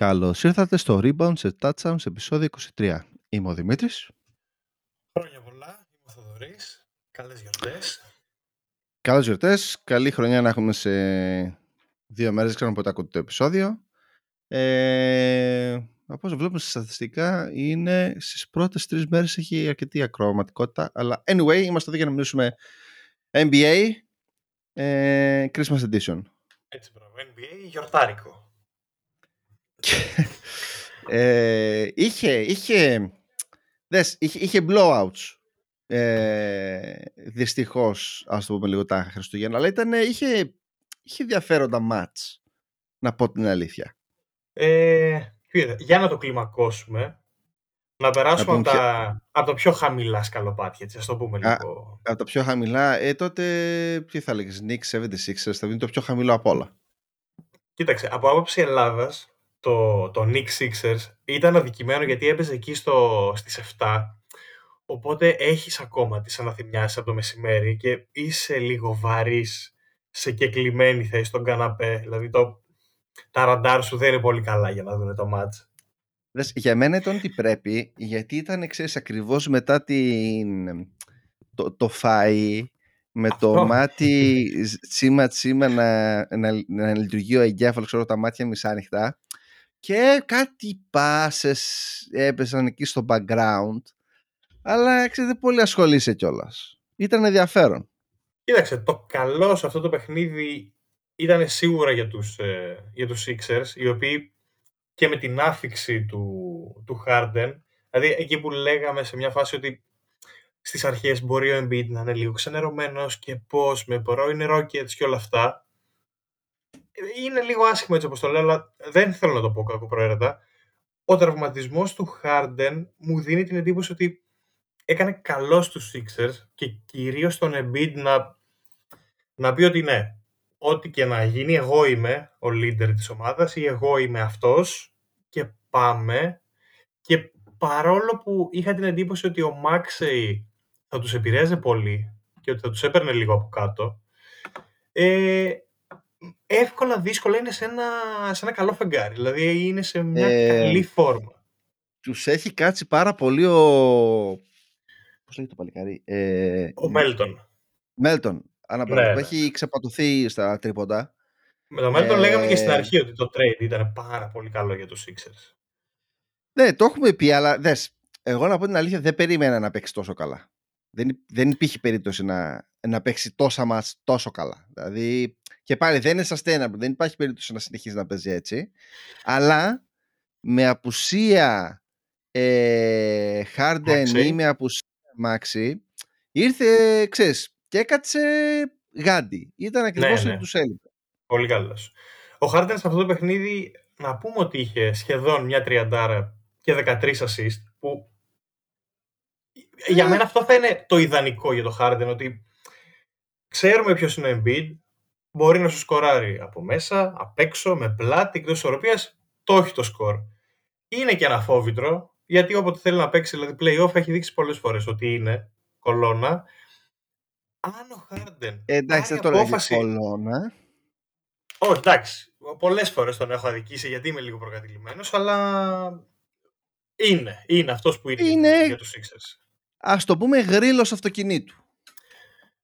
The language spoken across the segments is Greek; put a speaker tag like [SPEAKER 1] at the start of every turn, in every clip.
[SPEAKER 1] Καλώς ήρθατε στο Rebound σε Touchdowns επεισόδιο 23. Είμαι ο Δημήτρης.
[SPEAKER 2] Χρόνια πολλά, είμαι ο Θοδωρής. Καλές γιορτές.
[SPEAKER 1] Καλώς γιορτές. Καλή χρονιά να έχουμε σε δύο μέρες. Δεν ξέρω πότε ακούτε το επεισόδιο. Ε, από όσο βλέπουμε στα στατιστικά είναι στις πρώτες τρεις μέρες έχει αρκετή ακροματικότητα. Αλλά anyway, είμαστε εδώ για να μιλήσουμε NBA ε, Christmas Edition.
[SPEAKER 2] Έτσι μπράβο, NBA γιορτάρικο.
[SPEAKER 1] Ε, είχε, είχε, δες, είχε, είχε blowouts. Ε, Δυστυχώς, ας το πούμε λίγο τα Χριστούγεννα, αλλά ήταν, είχε, είχε ενδιαφέροντα μάτς. Να πω την αλήθεια.
[SPEAKER 2] Ε, για να το κλιμακώσουμε, να περάσουμε από, τα, από το πιο χαμηλά σκαλοπάτια, έτσι, ας το πούμε λίγο.
[SPEAKER 1] από τα πιο χαμηλά, ε, τότε, τι θα λέγεις, Nick 76ers, θα είναι το πιο χαμηλό από όλα.
[SPEAKER 2] Κοίταξε, από άποψη Ελλάδας, το, το Nick Sixers ήταν αδικημένο γιατί έπαιζε εκεί στο, στις 7 οπότε έχεις ακόμα τις αναθυμιάσεις από το μεσημέρι και είσαι λίγο βαρύς σε κεκλειμένη θέση στον καναπέ. Δηλαδή το, τα ραντάρ σου δεν είναι πολύ καλά για να δουν το μάτς.
[SPEAKER 1] Για μένα ήταν ότι πρέπει γιατί ήταν ξέρεις ακριβώς μετά την, το, το φάι με το μάτι τσίμα τσίμα να, να, να λειτουργεί ο εγκέφαλο, ξέρω τα μάτια μισάνοιχτα και κάτι πάσες έπεσαν εκεί στο background αλλά ξέρετε πολύ ασχολείσαι κιόλας. Ήταν ενδιαφέρον.
[SPEAKER 2] Κοίταξε, το καλό σε αυτό το παιχνίδι ήταν σίγουρα για τους, ε, για τους Sixers, οι οποίοι και με την άφηξη του, του Harden, δηλαδή εκεί που λέγαμε σε μια φάση ότι στις αρχές μπορεί ο Embiid να είναι λίγο ξενερωμένος και πώς με πρώην Rockets και όλα αυτά, είναι λίγο άσχημο έτσι όπως το λέω, αλλά δεν θέλω να το πω κακοπροαίρετα. Ο τραυματισμός του Harden μου δίνει την εντύπωση ότι έκανε καλό στους Sixers και κυρίως τον Embiid να, να πει ότι ναι, ό,τι και να γίνει, εγώ είμαι ο leader της ομάδας ή εγώ είμαι αυτός και πάμε. Και παρόλο που είχα την εντύπωση ότι ο Maxey θα τους επηρέαζε πολύ και ότι θα τους έπαιρνε λίγο από κάτω, ε, εύκολα δύσκολα είναι σε ένα, σε ένα καλό φεγγάρι. Δηλαδή είναι σε μια ε, καλή φόρμα.
[SPEAKER 1] Τους έχει κάτσει πάρα πολύ ο. Πώς λέγεται το παλικάρι; Ε,
[SPEAKER 2] ο Μέλτον.
[SPEAKER 1] Μέλτον. Αναπράγματο. Ναι, ναι. Έχει ξεπατωθεί στα τρίποντα.
[SPEAKER 2] Με τον Μέλτον ε, λέγαμε και στην αρχή ότι το trade ήταν πάρα πολύ καλό για τους Sixers.
[SPEAKER 1] Ναι, το έχουμε πει, αλλά δες, εγώ να πω την αλήθεια δεν περίμενα να παίξει τόσο καλά. Δεν, δεν υπήρχε περίπτωση να, να παίξει τόσα μας τόσο καλά. Δηλαδή και πάλι δεν είναι sustainable, δεν υπάρχει περίπτωση να συνεχίζει να παίζει έτσι. Αλλά με απουσία ε, Harden ή με απουσία Maxi ήρθε, ξέρεις, και έκατσε γάντι. Ήταν ακριβώς ναι, ναι. τους έλειπε.
[SPEAKER 2] Πολύ καλός. Ο Harden σε αυτό το παιχνίδι να πούμε ότι είχε σχεδόν μια τριαντάρα και 13 assist που για μένα αυτό θα είναι το ιδανικό για το Harden ότι ξέρουμε ποιος είναι ο Embiid μπορεί να σου σκοράρει από μέσα, απ' έξω, με πλάτη, εκτός ισορροπίας. Το έχει το σκορ. Είναι και ένα φόβητρο, γιατί όποτε θέλει να παίξει, δηλαδή playoff, έχει δείξει πολλές φορές ότι είναι κολόνα. Αν ο Χάρντεν.
[SPEAKER 1] Ε, εντάξει, δεν το απόφαση... κολόνα.
[SPEAKER 2] Όχι, εντάξει. Πολλές φορές τον έχω αδικήσει γιατί είμαι λίγο προκατηλημένος, αλλά είναι. Είναι αυτός που είναι, είναι... για τους Sixers.
[SPEAKER 1] Α το πούμε γρήλος αυτοκινήτου.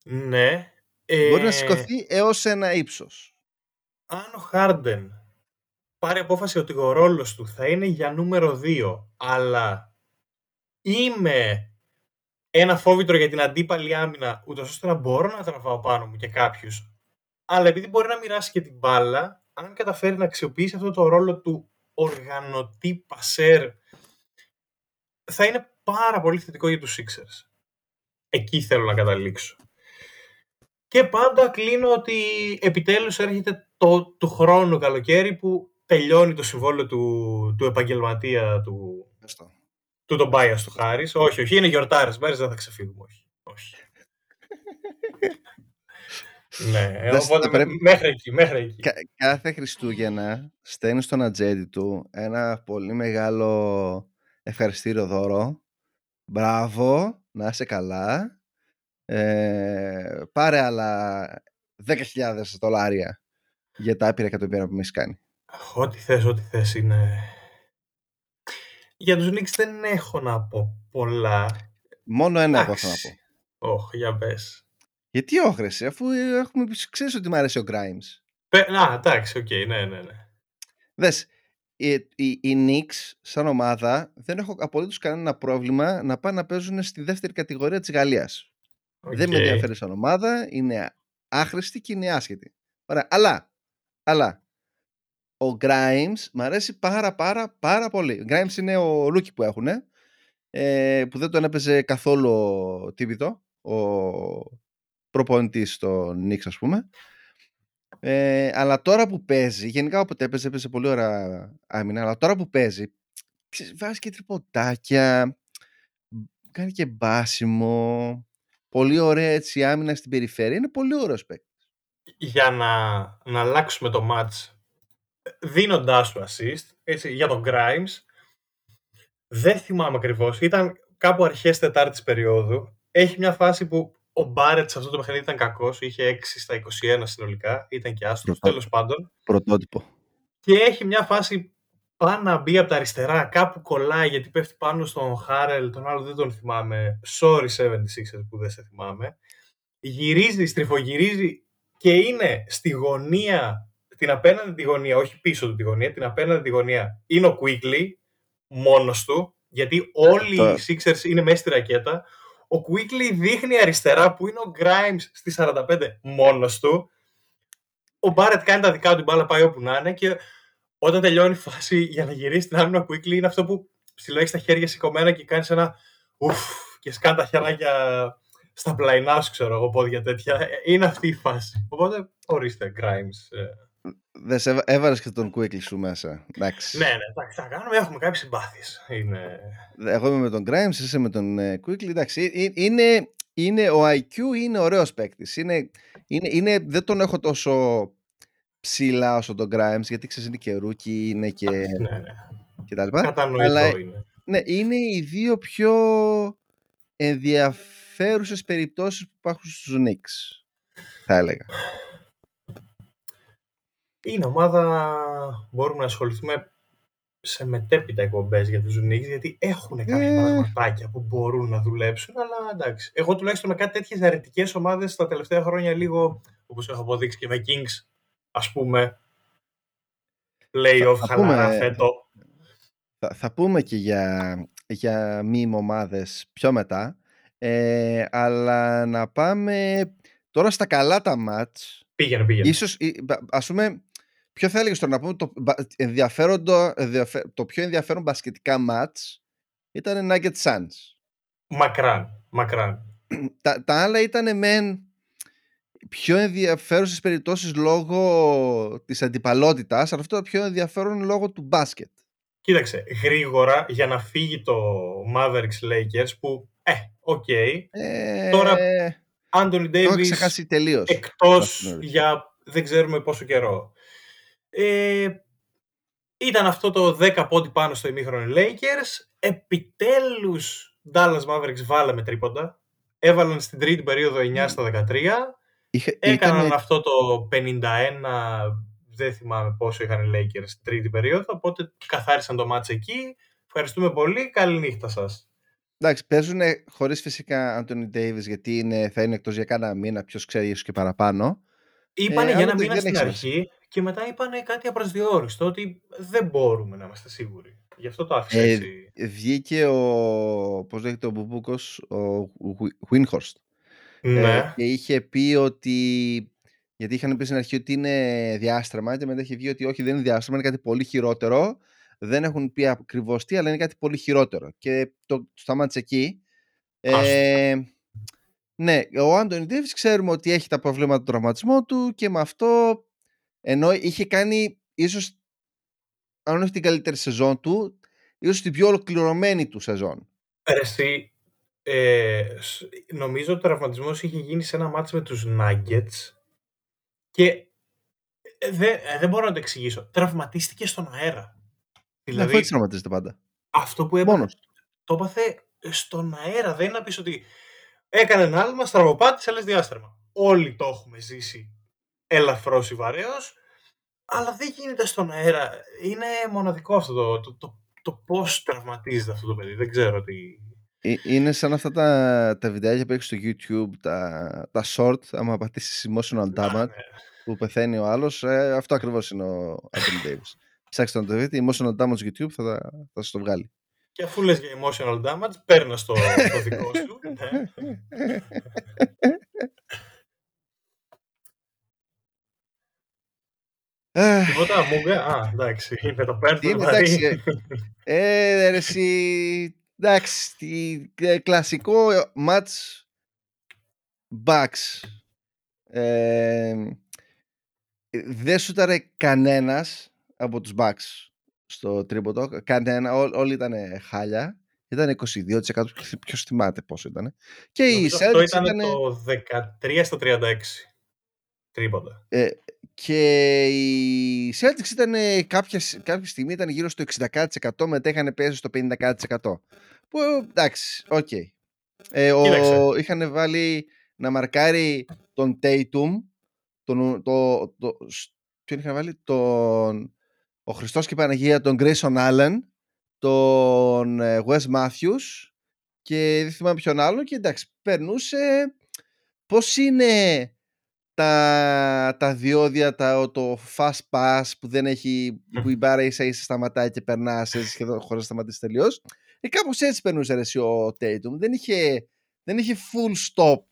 [SPEAKER 2] Ναι,
[SPEAKER 1] Μπορεί να ε, σηκωθεί έως ένα ύψος.
[SPEAKER 2] Αν ο Χάρντεν πάρει απόφαση ότι ο ρόλος του θα είναι για νούμερο 2, αλλά είμαι ένα φόβητρο για την αντίπαλη άμυνα, ούτως ώστε να μπορώ να τραβάω πάνω μου και κάποιους. Αλλά επειδή μπορεί να μοιράσει και την μπάλα, αν καταφέρει να αξιοποιήσει αυτό το ρόλο του οργανωτή πασέρ, θα είναι πάρα πολύ θετικό για τους Sixers. Εκεί θέλω να καταλήξω. Και πάντα κλείνω ότι επιτέλους έρχεται το του χρόνου καλοκαίρι που τελειώνει το συμβόλαιο του, του επαγγελματία του, του τον Μπάιας του Χάρης. Όχι, όχι, είναι γιορτάρες, Μπάιας δεν θα ξεφύγουμε, όχι. όχι. ναι, οπότε πρέπει... μέχρι εκεί, μέχρι εκεί.
[SPEAKER 1] κάθε Χριστούγεννα στέλνεις στον ατζέντη του ένα πολύ μεγάλο ευχαριστήριο δώρο. Μπράβο, να είσαι καλά ε, πάρε άλλα 10.000 δολάρια για τα άπειρα εκατομμύρια που με έχεις κάνει.
[SPEAKER 2] Ό,τι θες, ό,τι θες είναι... Για τους Knicks δεν έχω να πω πολλά.
[SPEAKER 1] Μόνο ένα εγώ θα να πω.
[SPEAKER 2] Όχι, για πες.
[SPEAKER 1] Γιατί όχρεση, αφού έχουμε ξέρεις ότι μου αρέσει ο Grimes.
[SPEAKER 2] Πε, να, εντάξει, οκ, okay, ναι, ναι, ναι.
[SPEAKER 1] Δες, οι, οι, οι Knicks σαν ομάδα δεν έχω απολύτως κανένα πρόβλημα να πάνε να παίζουν στη δεύτερη κατηγορία της Γαλλίας. Okay. Δεν με ενδιαφέρει σαν ομάδα, είναι άχρηστη και είναι άσχετη. Ωραία, αλλά, αλλά ο Grimes μου αρέσει πάρα πάρα πάρα πολύ. Ο Grimes είναι ο rookie που έχουν, ε, που δεν τον έπαιζε καθόλου Τίμποντο, ο προπονητής στο Knicks ας πούμε. Ε, αλλά τώρα που παίζει, γενικά όποτε έπαιζε, έπαιζε πολύ ωραία άμυνα, αλλά τώρα που παίζει, βάζει και τριποντάκια, κάνει και μπάσιμο, πολύ ωραία έτσι άμυνα στην περιφέρεια, είναι πολύ ωραίος παίκτης.
[SPEAKER 2] Για να, να αλλάξουμε το match, δίνοντάς του assist, έτσι, για τον Grimes, δεν θυμάμαι ακριβώς. ήταν κάπου αρχές τετάρτης περίοδου, έχει μια φάση που ο Μπάρετ σε αυτό το παιχνίδι ήταν κακός. Είχε 6 στα 21 συνολικά. Ήταν και άστρο. Τέλος πάντων.
[SPEAKER 1] Πρωτότυπο.
[SPEAKER 2] Και έχει μια φάση πάνω να μπει από τα αριστερά. Κάπου κολλάει γιατί πέφτει πάνω στον Χάρελ. Τον άλλο δεν τον θυμάμαι. Sorry 76 που δεν σε θυμάμαι. Γυρίζει, στριφογυρίζει και είναι στη γωνία, την απέναντι τη γωνία, όχι πίσω του τη γωνία, την απέναντι τη γωνία. Είναι ο Quickly, μόνος του, γιατί όλοι οι Sixers είναι μέσα στη ρακέτα. Ο Quickly δείχνει αριστερά που είναι ο Grimes στη 45 μόνος του. Ο Barrett κάνει τα δικά του, την μπάλα πάει όπου να είναι και όταν τελειώνει η φάση για να γυρίσει την άμυνα ο Quickly είναι αυτό που συλλέγει τα χέρια σηκωμένα και κάνει ένα ουφ και σκάνε τα χεράκια στα πλαϊνά σου, ξέρω εγώ, πόδια τέτοια. Είναι αυτή η φάση. Οπότε, ορίστε, Grimes. Ε.
[SPEAKER 1] Δεν σε έβαλες και τον Quickly σου μέσα. Εντάξει.
[SPEAKER 2] Ναι, ναι, εντάξει, θα κάνουμε, έχουμε κάποιες συμπάθειες. Είναι...
[SPEAKER 1] Εγώ είμαι με τον Grimes, είσαι με τον uh, Quickly. Εντάξει, είναι, είναι, ο IQ είναι ωραίος παίκτης. Είναι, είναι, είναι, δεν τον έχω τόσο ψηλά όσο τον Grimes, γιατί ξέρεις είναι και rookie, είναι και. ναι,
[SPEAKER 2] ναι.
[SPEAKER 1] και τα λοιπά. Αλλά, είναι. Ναι, είναι οι δύο πιο ενδιαφέρουσες περιπτώσεις που υπάρχουν στους Knicks, θα έλεγα
[SPEAKER 2] είναι ομάδα μπορούμε να ασχοληθούμε σε μετέπειτα εκπομπές για τους Knicks, γιατί έχουν κάποια mm. πραγματάκια που μπορούν να δουλέψουν. Αλλά εντάξει. Εγώ τουλάχιστον με κάτι τέτοιες αρνητικές ομάδες τα τελευταία χρόνια λίγο, όπως έχω αποδείξει και με Kings, ας πούμε, playoff χαλαρά φέτο.
[SPEAKER 1] Θα, θα, πούμε και για, για μη ομάδες πιο μετά. Ε, αλλά να πάμε τώρα στα καλά τα μάτς.
[SPEAKER 2] Πήγαινε, πήγαινε.
[SPEAKER 1] Ίσως, ας πούμε, Ποιο θα έλεγες τώρα να πούμε το, το πιο ενδιαφέρον μπασκετικά μάτς ήταν Nugget Suns.
[SPEAKER 2] Μακράν, μακράν.
[SPEAKER 1] τα, τα άλλα ήταν μεν πιο ενδιαφέρουσες περιπτώσεις λόγω της αντιπαλότητας, αλλά αυτό το πιο ενδιαφέρον λόγω του μπάσκετ.
[SPEAKER 2] Κοίταξε, γρήγορα για να φύγει το Mavericks Lakers που, ε, οκ. Okay.
[SPEAKER 1] Ε,
[SPEAKER 2] Τώρα, Anthony Davis εκτός για δεν ξέρουμε πόσο καιρό. Ε, ήταν αυτό το 10 πόντοι πάνω στο ημίχρονο Lakers. Επιτέλους Dallas Mavericks βάλαμε τρίποντα. Έβαλαν στην τρίτη περίοδο 9 στα 13. Είχε, Έκαναν αυτό το 51, δεν θυμάμαι πόσο είχαν οι Lakers στην τρίτη περίοδο, οπότε καθάρισαν το μάτς εκεί. Ευχαριστούμε πολύ. Καλή νύχτα σας.
[SPEAKER 1] Εντάξει, παίζουν χωρίς φυσικά Anthony Davis γιατί είναι, θα είναι εκτός για κάνα μήνα, ποιος ξέρει ίσως και παραπάνω.
[SPEAKER 2] Είπανε ε, για ένα μήνα στην αρχή και μετά είπαν κάτι απροσδιόριστο, ότι δεν μπορούμε να είμαστε σίγουροι. Γι' αυτό το άφησα ε, έτσι.
[SPEAKER 1] Βγήκε ο, πώς λέγεται ο Μπουμπούκος, ο Βίνχορστ.
[SPEAKER 2] Ναι. Ε,
[SPEAKER 1] και είχε πει ότι, γιατί είχαν πει στην αρχή ότι είναι διάστρεμα και μετά είχε βγει ότι όχι δεν είναι διάστρεμα, είναι κάτι πολύ χειρότερο. Δεν έχουν πει ακριβώς τι, αλλά είναι κάτι πολύ χειρότερο. Και το, το σταμάτησε εκεί. Ε, ναι, ο Άντωνι Ντέβις ξέρουμε ότι έχει τα προβλήματα του τραυματισμού του και με αυτό ενώ είχε κάνει ίσως, αν όχι την καλύτερη σεζόν του, ίσως την πιο ολοκληρωμένη του σεζόν.
[SPEAKER 2] Εσύ, ε, νομίζω ότι ο τραυματισμός είχε γίνει σε ένα μάτς με τους Nuggets και ε, δεν, ε, δεν μπορώ να το εξηγήσω. Τραυματίστηκε στον αέρα.
[SPEAKER 1] Δηλαδή, αφού έτσι τραυματίζεται πάντα.
[SPEAKER 2] Αυτό που έπαθε, το έπαθε στον αέρα. Δεν είναι να πεις ότι έκανε ένα άλμα, στραβοπάτησε, λες διάστρεμα. Όλοι το έχουμε ζήσει ελαφρώς ή βαρέως Αλλά δεν γίνεται στον αέρα. Είναι μοναδικό αυτό το, το, το, το πώς τραυματίζεται αυτό το παιδί. Δεν ξέρω τι...
[SPEAKER 1] Ε, Είναι σαν αυτά τα, τα βιντεάκια που έχεις στο YouTube, τα, τα short, άμα πατήσεις emotional damage,
[SPEAKER 2] Α, ναι.
[SPEAKER 1] που πεθαίνει ο άλλος, ε, αυτό ακριβώς είναι ο Anthony Davis. Ψάξτε να το δείτε, emotional damage YouTube θα, τα- θα σας το βγάλει.
[SPEAKER 2] Και αφού λες για emotional damage, παίρνω στο, στο δικό σου. ναι.
[SPEAKER 1] Ε,
[SPEAKER 2] Τίποτα, μούγκα. Α, εντάξει, είναι το παίρνω
[SPEAKER 1] Τι είναι,
[SPEAKER 2] βαρύ.
[SPEAKER 1] εντάξει, ε, ρε, εσύ, εντάξει, τι- ε, κλασικό match Bucks. Ε, δεν σούταρε κανένας από τους Bucks στο τρίποντο. Κανένα, ό, όλοι ήταν χάλια. Ήταν 22%, ποιος θυμάται πόσο ήταν. Και οι
[SPEAKER 2] Νομίζω αυτό
[SPEAKER 1] Celtics
[SPEAKER 2] ήταν
[SPEAKER 1] ήταν...
[SPEAKER 2] το 13 στο 36. Τρίποντα.
[SPEAKER 1] Ε, και οι Celtics ήταν ε, κάποια, σ- κάποια στιγμή ήταν γύρω στο 60% μετά είχαν πέσει στο 50% που εντάξει, οκ ε, ο,
[SPEAKER 2] Κοίταξε.
[SPEAKER 1] είχαν βάλει να μαρκάρει τον Tatum τον, το, το, σ- ποιον είχαν βάλει τον ο Χριστός και η Παναγία τον Grayson Allen τον ε, Wes Matthews και δεν θυμάμαι ποιον άλλο και εντάξει περνούσε πώς είναι τα, τα διόδια, τα, το fast pass που δεν έχει, που η μπάρα ίσα ίσα σταματάει και περνάς σε σχεδόν χωρίς να σταματήσεις τελείως. Ε, κάπως έτσι περνούσε ρε, εσύ ο Tatum. Δεν είχε, δεν είχε full stop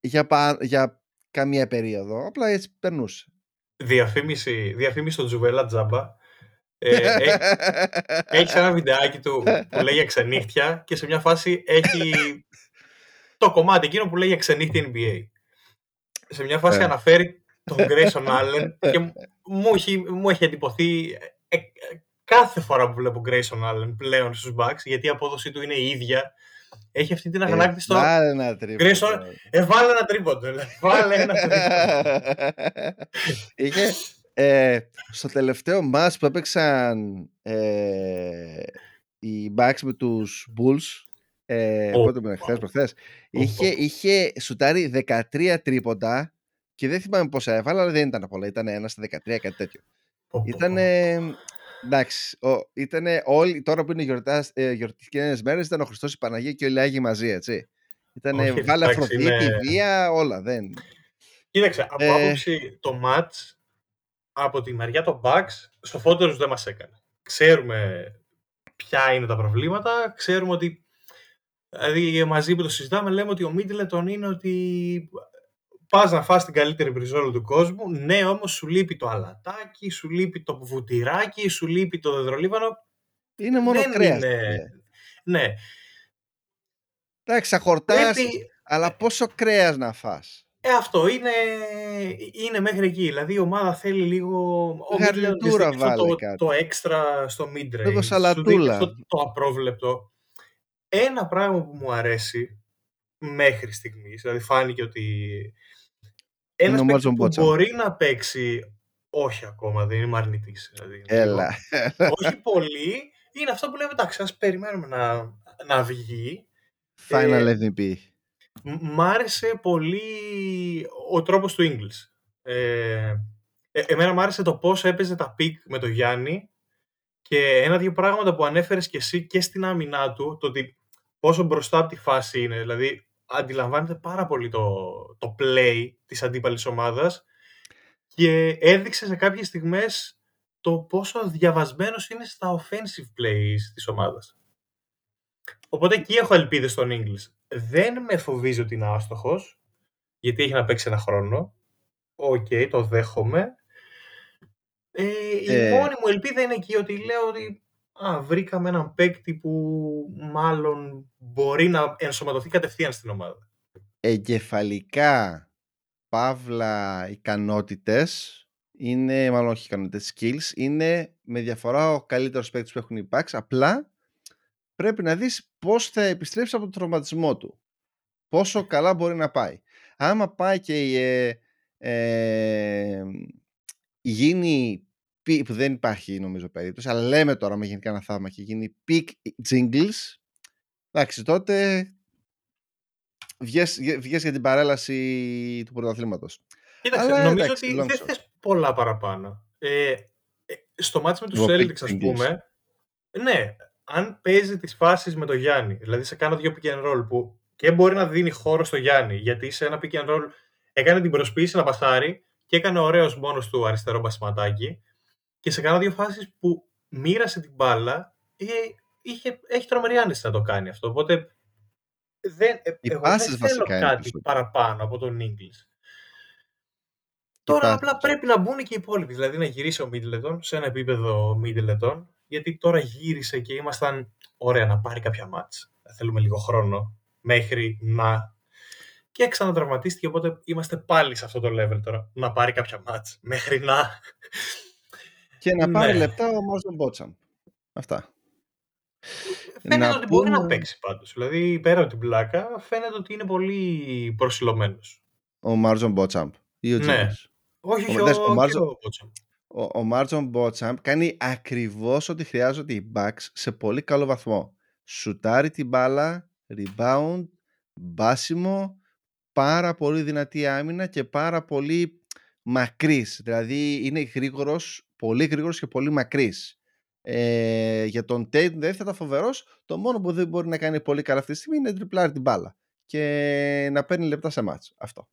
[SPEAKER 1] για, πα- για καμία περίοδο. Απλά έτσι περνούσε.
[SPEAKER 2] Διαφήμιση, διαφήμιση στο Τζουβέλα Τζάμπα. Ε, έχει, έχεις ένα βιντεάκι του που λέει για ξενύχτια και σε μια φάση έχει το κομμάτι εκείνο που λέει για ξενύχτια NBA. Σε μια φάση
[SPEAKER 1] Ε.
[SPEAKER 2] αναφέρει τον Grayson Allen και μου έχει, μου έχει εντυπωθεί ε, ε, κάθε φορά που βλέπω Grayson Allen πλέον στους Bucks γιατί η απόδοσή του είναι η ίδια. Έχει αυτή την αγανάκτηση στο
[SPEAKER 1] Βάλε ένα τρίποντο.
[SPEAKER 2] Grayson, ε, βάλε ένα τρίποντο. λέει. Βάλε ένα τρίποντο.
[SPEAKER 1] Είχε ε, στο τελευταίο match που έπαιξαν ε, οι Bucks με τους Bulls ε,
[SPEAKER 2] Ω,
[SPEAKER 1] πότε ήταν, χθες, προχθές είχε,
[SPEAKER 2] ω.
[SPEAKER 1] είχε σουτάρει 13 τρίποντα και δεν θυμάμαι πόσα έβαλε αλλά δεν ήταν πολλά, ήταν ένα στα 13 κάτι τέτοιο
[SPEAKER 2] Πω, πω,
[SPEAKER 1] ήταν
[SPEAKER 2] πω.
[SPEAKER 1] εντάξει ο, ήτανε όλοι, τώρα που είναι γιορτάς, ε, γιορτικές μέρες ήταν ο Χριστός η Παναγία και όλοι οι Άγιοι μαζί έτσι Ήτανε
[SPEAKER 2] Όχι,
[SPEAKER 1] βάλε
[SPEAKER 2] εντάξει,
[SPEAKER 1] Αφροδίτη,
[SPEAKER 2] είναι-
[SPEAKER 1] βία, όλα δεν.
[SPEAKER 2] Κοίταξε, από
[SPEAKER 1] Ε.
[SPEAKER 2] άποψη το match, από τη μεριά των Bucks, σοφότερους δεν μας έκανε. Ξέρουμε ποια είναι τα προβλήματα, ξέρουμε ότι, δηλαδή μαζί που το συζητάμε, λέμε ότι ο Middleton είναι ότι πας να φας την καλύτερη μπριζόλα του κόσμου, ναι όμως σου λείπει το αλατάκι, σου λείπει το βουτυράκι, σου λείπει το δεδρολίβανο.
[SPEAKER 1] Είναι μόνο
[SPEAKER 2] Δεν
[SPEAKER 1] κρέας.
[SPEAKER 2] είναι-
[SPEAKER 1] φίλε.
[SPEAKER 2] Ναι,
[SPEAKER 1] Εντάξει, θα χορτάσεις,
[SPEAKER 2] πρέπει,
[SPEAKER 1] αλλά πόσο κρέας να φας.
[SPEAKER 2] Ε, αυτό είναι, είναι μέχρι εκεί. Δηλαδή η ομάδα θέλει λίγο. Ο Middleton
[SPEAKER 1] Γαρνιτούρα
[SPEAKER 2] της δίνει αυτό
[SPEAKER 1] βάλε
[SPEAKER 2] το,
[SPEAKER 1] κάτι.
[SPEAKER 2] το έξτρα στο mid-range.
[SPEAKER 1] Λίγο
[SPEAKER 2] Σου
[SPEAKER 1] σαλατούλα.
[SPEAKER 2] δίνει αυτό το απρόβλεπτο. Ένα πράγμα που μου αρέσει μέχρι στιγμής, δηλαδή φάνηκε ότι ένα
[SPEAKER 1] Είναι ο
[SPEAKER 2] παίκτη
[SPEAKER 1] Μάτζον
[SPEAKER 2] που
[SPEAKER 1] Μπότσα.
[SPEAKER 2] μπορεί να παίξει. Όχι ακόμα, δεν είμαι αρνητής. Δηλαδή,
[SPEAKER 1] Έλα.
[SPEAKER 2] όχι πολύ. Είναι αυτό που λέμε, εντάξει, ας περιμένουμε να, να βγει.
[SPEAKER 1] Final
[SPEAKER 2] Ε,
[SPEAKER 1] MVP.
[SPEAKER 2] Μ- Μ' άρεσε πολύ ο τρόπος του Ingles. Ε, ε, εμένα μ' άρεσε το πώς έπαιζε τα pick με τον Γιάννη και ένα-δύο πράγματα που ανέφερες και εσύ και στην άμυνά του, το ότι πόσο μπροστά από τη φάση είναι, δηλαδή αντιλαμβάνεται πάρα πολύ το, το play της αντίπαλης ομάδας και έδειξε σε κάποιες στιγμές το πόσο διαβασμένος είναι στα offensive plays της ομάδας. Οπότε εκεί έχω ελπίδες στον Ingles. Δεν με φοβίζει ότι είναι άστοχος, γιατί έχει να παίξει ένα χρόνο. Οκ, το δέχομαι. Ε, η
[SPEAKER 1] Ε.
[SPEAKER 2] μόνη μου ελπίδα είναι εκεί ότι λέω ότι α, βρήκαμε έναν παίκτη που μάλλον μπορεί να ενσωματωθεί κατευθείαν στην ομάδα.
[SPEAKER 1] Εγκεφαλικά, παύλα, ικανότητες, είναι, μάλλον όχι ικανότητες, skills, είναι με διαφορά ο καλύτερος παίκτης που έχουν υπάρξει. Απλά πρέπει να δεις πώς θα επιστρέψει από τον τραυματισμό του. Πόσο καλά μπορεί να πάει. Άμα πάει και ε, ε, γίνει πι- που δεν υπάρχει νομίζω περίπτωση, αλλά λέμε τώρα με γενικά ένα θαύμα και γίνει peak jingles, εντάξει τότε βγες, βγες για την παρέλαση του πρωταθλήματος.
[SPEAKER 2] Κοίταξε,
[SPEAKER 1] Αλλά
[SPEAKER 2] νομίζω
[SPEAKER 1] εντάξει,
[SPEAKER 2] ότι
[SPEAKER 1] long
[SPEAKER 2] δεν
[SPEAKER 1] shot.
[SPEAKER 2] θες πολλά παραπάνω. Ε, ε, στο μάτς με τους
[SPEAKER 1] Εγώ
[SPEAKER 2] Celtics,
[SPEAKER 1] pick
[SPEAKER 2] ας
[SPEAKER 1] Ingles.
[SPEAKER 2] πούμε, ναι, αν παίζει τις φάσεις με το Γιάννη, δηλαδή σε κάνα δύο pick and roll που και μπορεί να δίνει χώρο στο Γιάννη, γιατί σε ένα pick and roll έκανε την προσποίηση να πασάρει και έκανε ωραίος μόνος του αριστερό μπασιματάκι και σε κάνα δύο φάσεις που μοίρασε την μπάλα, ε, είχε, έχει τρομερή άνεση να το κάνει αυτό, οπότε δεν, ε,
[SPEAKER 1] Οι
[SPEAKER 2] εγώ
[SPEAKER 1] πάσες
[SPEAKER 2] δεν θέλω
[SPEAKER 1] βασικά είναι
[SPEAKER 2] κάτι
[SPEAKER 1] περισσότερο.
[SPEAKER 2] παραπάνω από τον English. Τώρα
[SPEAKER 1] πάσες.
[SPEAKER 2] απλά πρέπει να μπουν και οι υπόλοιποι. Δηλαδή να γυρίσει ο Middleton σε ένα επίπεδο Middleton, γιατί τώρα γύρισε και ήμασταν ωραία να πάρει κάποια μάτς. Θέλουμε λίγο χρόνο μέχρι να... Και ξανατραυματίστηκε, οπότε είμαστε πάλι σε αυτό το level τώρα. Να πάρει κάποια μάτς μέχρι να...
[SPEAKER 1] Και να πάρει
[SPEAKER 2] Ναι.
[SPEAKER 1] λεπτά ο MarJon Beauchamp. Αυτά.
[SPEAKER 2] Φαίνεται
[SPEAKER 1] Να
[SPEAKER 2] ότι μπορεί να
[SPEAKER 1] πούμε-
[SPEAKER 2] παίξει πάντως. Δηλαδή πέρα από την πλάκα φαίνεται ότι είναι πολύ προσηλωμένος.
[SPEAKER 1] Ο MarJon Beauchamp ή ο
[SPEAKER 2] Ναι.
[SPEAKER 1] Τζίμις.
[SPEAKER 2] Όχι, όχι,
[SPEAKER 1] Ο-
[SPEAKER 2] ο,
[SPEAKER 1] δες, ο
[SPEAKER 2] και
[SPEAKER 1] MarJo-
[SPEAKER 2] ο Beauchamp.
[SPEAKER 1] Ο, ο MarJon Beauchamp κάνει ακριβώς ό,τι χρειάζονται οι Bucks σε πολύ καλό βαθμό. Σουτάρει την μπάλα, rebound, μπάσιμο, πάρα πολύ δυνατή άμυνα και πάρα πολύ μακρύς. Δηλαδή είναι γρήγορος, πολύ γρήγορος και πολύ μακρύς. Ε, για τον Tatum θα θα ήταν φοβερός. Το μόνο που δεν μπορεί να κάνει πολύ καλά αυτή τη στιγμή είναι να ντριμπλάρει την μπάλα και να παίρνει λεπτά σε ματς. Αυτό.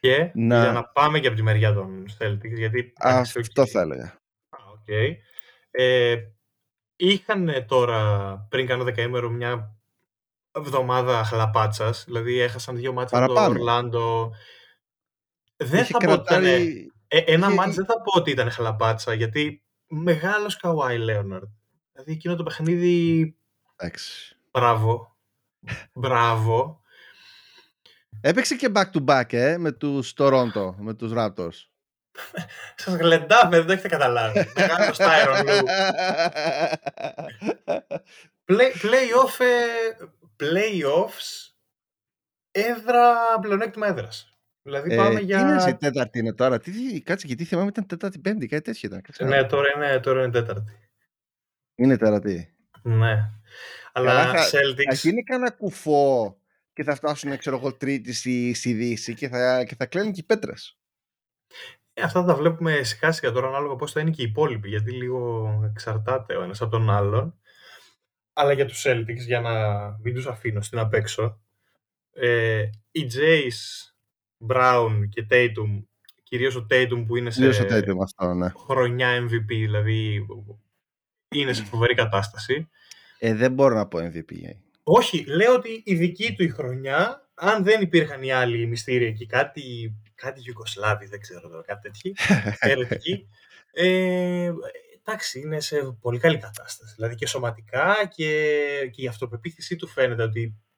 [SPEAKER 2] Και
[SPEAKER 1] Να-
[SPEAKER 2] για να πάμε και από τη μεριά των Celtics, γιατί... εντάξει,
[SPEAKER 1] Αυτό
[SPEAKER 2] οκ.
[SPEAKER 1] θα έλεγα.
[SPEAKER 2] Α, οκ. Ε, είχαν τώρα πριν κάνω δεκαήμερο μια εβδομάδα χλαπάτσας, δηλαδή έχασαν δύο ματς από το
[SPEAKER 1] Παραπάνω.
[SPEAKER 2] Ορλάντο. Δεν
[SPEAKER 1] Είχε
[SPEAKER 2] θα πω ότι ήταν,
[SPEAKER 1] κρατάρει...
[SPEAKER 2] ε, ένα
[SPEAKER 1] είχε-
[SPEAKER 2] μάτς δεν θα πω ότι ήταν χλαπάτσα, γιατί μεγάλος Καουάι Λέοναρντ. Δηλαδή εκείνο το παιχνίδι,
[SPEAKER 1] Εντάξει.
[SPEAKER 2] μπράβο, μπράβο.
[SPEAKER 1] Έπαιξε και back to back ε, με τους Toronto, με τους Raptors.
[SPEAKER 2] Σας γλεντάμε, δεν το έχετε καταλάβει. Μεγάλος Tyron Lue. Play, play-off, ε, playoffs, έδρα, πλεονέκτημα έδρας. Δηλαδή
[SPEAKER 1] ε,
[SPEAKER 2] πάμε
[SPEAKER 1] Τι
[SPEAKER 2] για...
[SPEAKER 1] είναι η τέταρτη είναι τώρα, τι, κάτσε γιατί θυμάμαι ήταν τέταρτη πέμπτη, κάτι τέτοιο ήταν. κάτσε να
[SPEAKER 2] Ναι,
[SPEAKER 1] δω.
[SPEAKER 2] τώρα είναι, τώρα είναι τέταρτη.
[SPEAKER 1] Είναι τέταρτη.
[SPEAKER 2] Ναι. Αλλά
[SPEAKER 1] Καλά, θα- Θα
[SPEAKER 2] Celtics...
[SPEAKER 1] γίνει κανένα κουφό και θα φτάσουν, ξέρω εγώ, τρίτη στη, στη Δύση και θα, και θα κλαίνουν και οι πέτρες.
[SPEAKER 2] ε, αυτά τα βλέπουμε σιγά σιγά τώρα ανάλογα πώς θα είναι και οι υπόλοιποι, γιατί λίγο εξαρτάται ο ένας από τον άλλον. Αλλά για τους Celtics, για να μην τους αφήνω στην απ' έξω, ε, οι Jays, Brown και Tatum, κυρίως ο Tatum που είναι σε
[SPEAKER 1] Τελείωσε το έτοιμο αυτό, ναι.
[SPEAKER 2] χρονιά MVP, δηλαδή είναι σε φοβερή κατάσταση.
[SPEAKER 1] Ε, δεν μπορώ να πω MVP. ε.
[SPEAKER 2] Όχι, λέω ότι η δική του η χρονιά, αν δεν υπήρχαν οι άλλοι μυστήρια εκεί, κάτι, κάτι Ιουγκοσλάβοι, δεν ξέρω τώρα, κάτι τέτοιοι, ερετικοί, ε, εντάξει, είναι σε πολύ καλή κατάσταση. Δηλαδή και σωματικά και, και η αυτοπεποίθησή του φαίνεται ότι ε,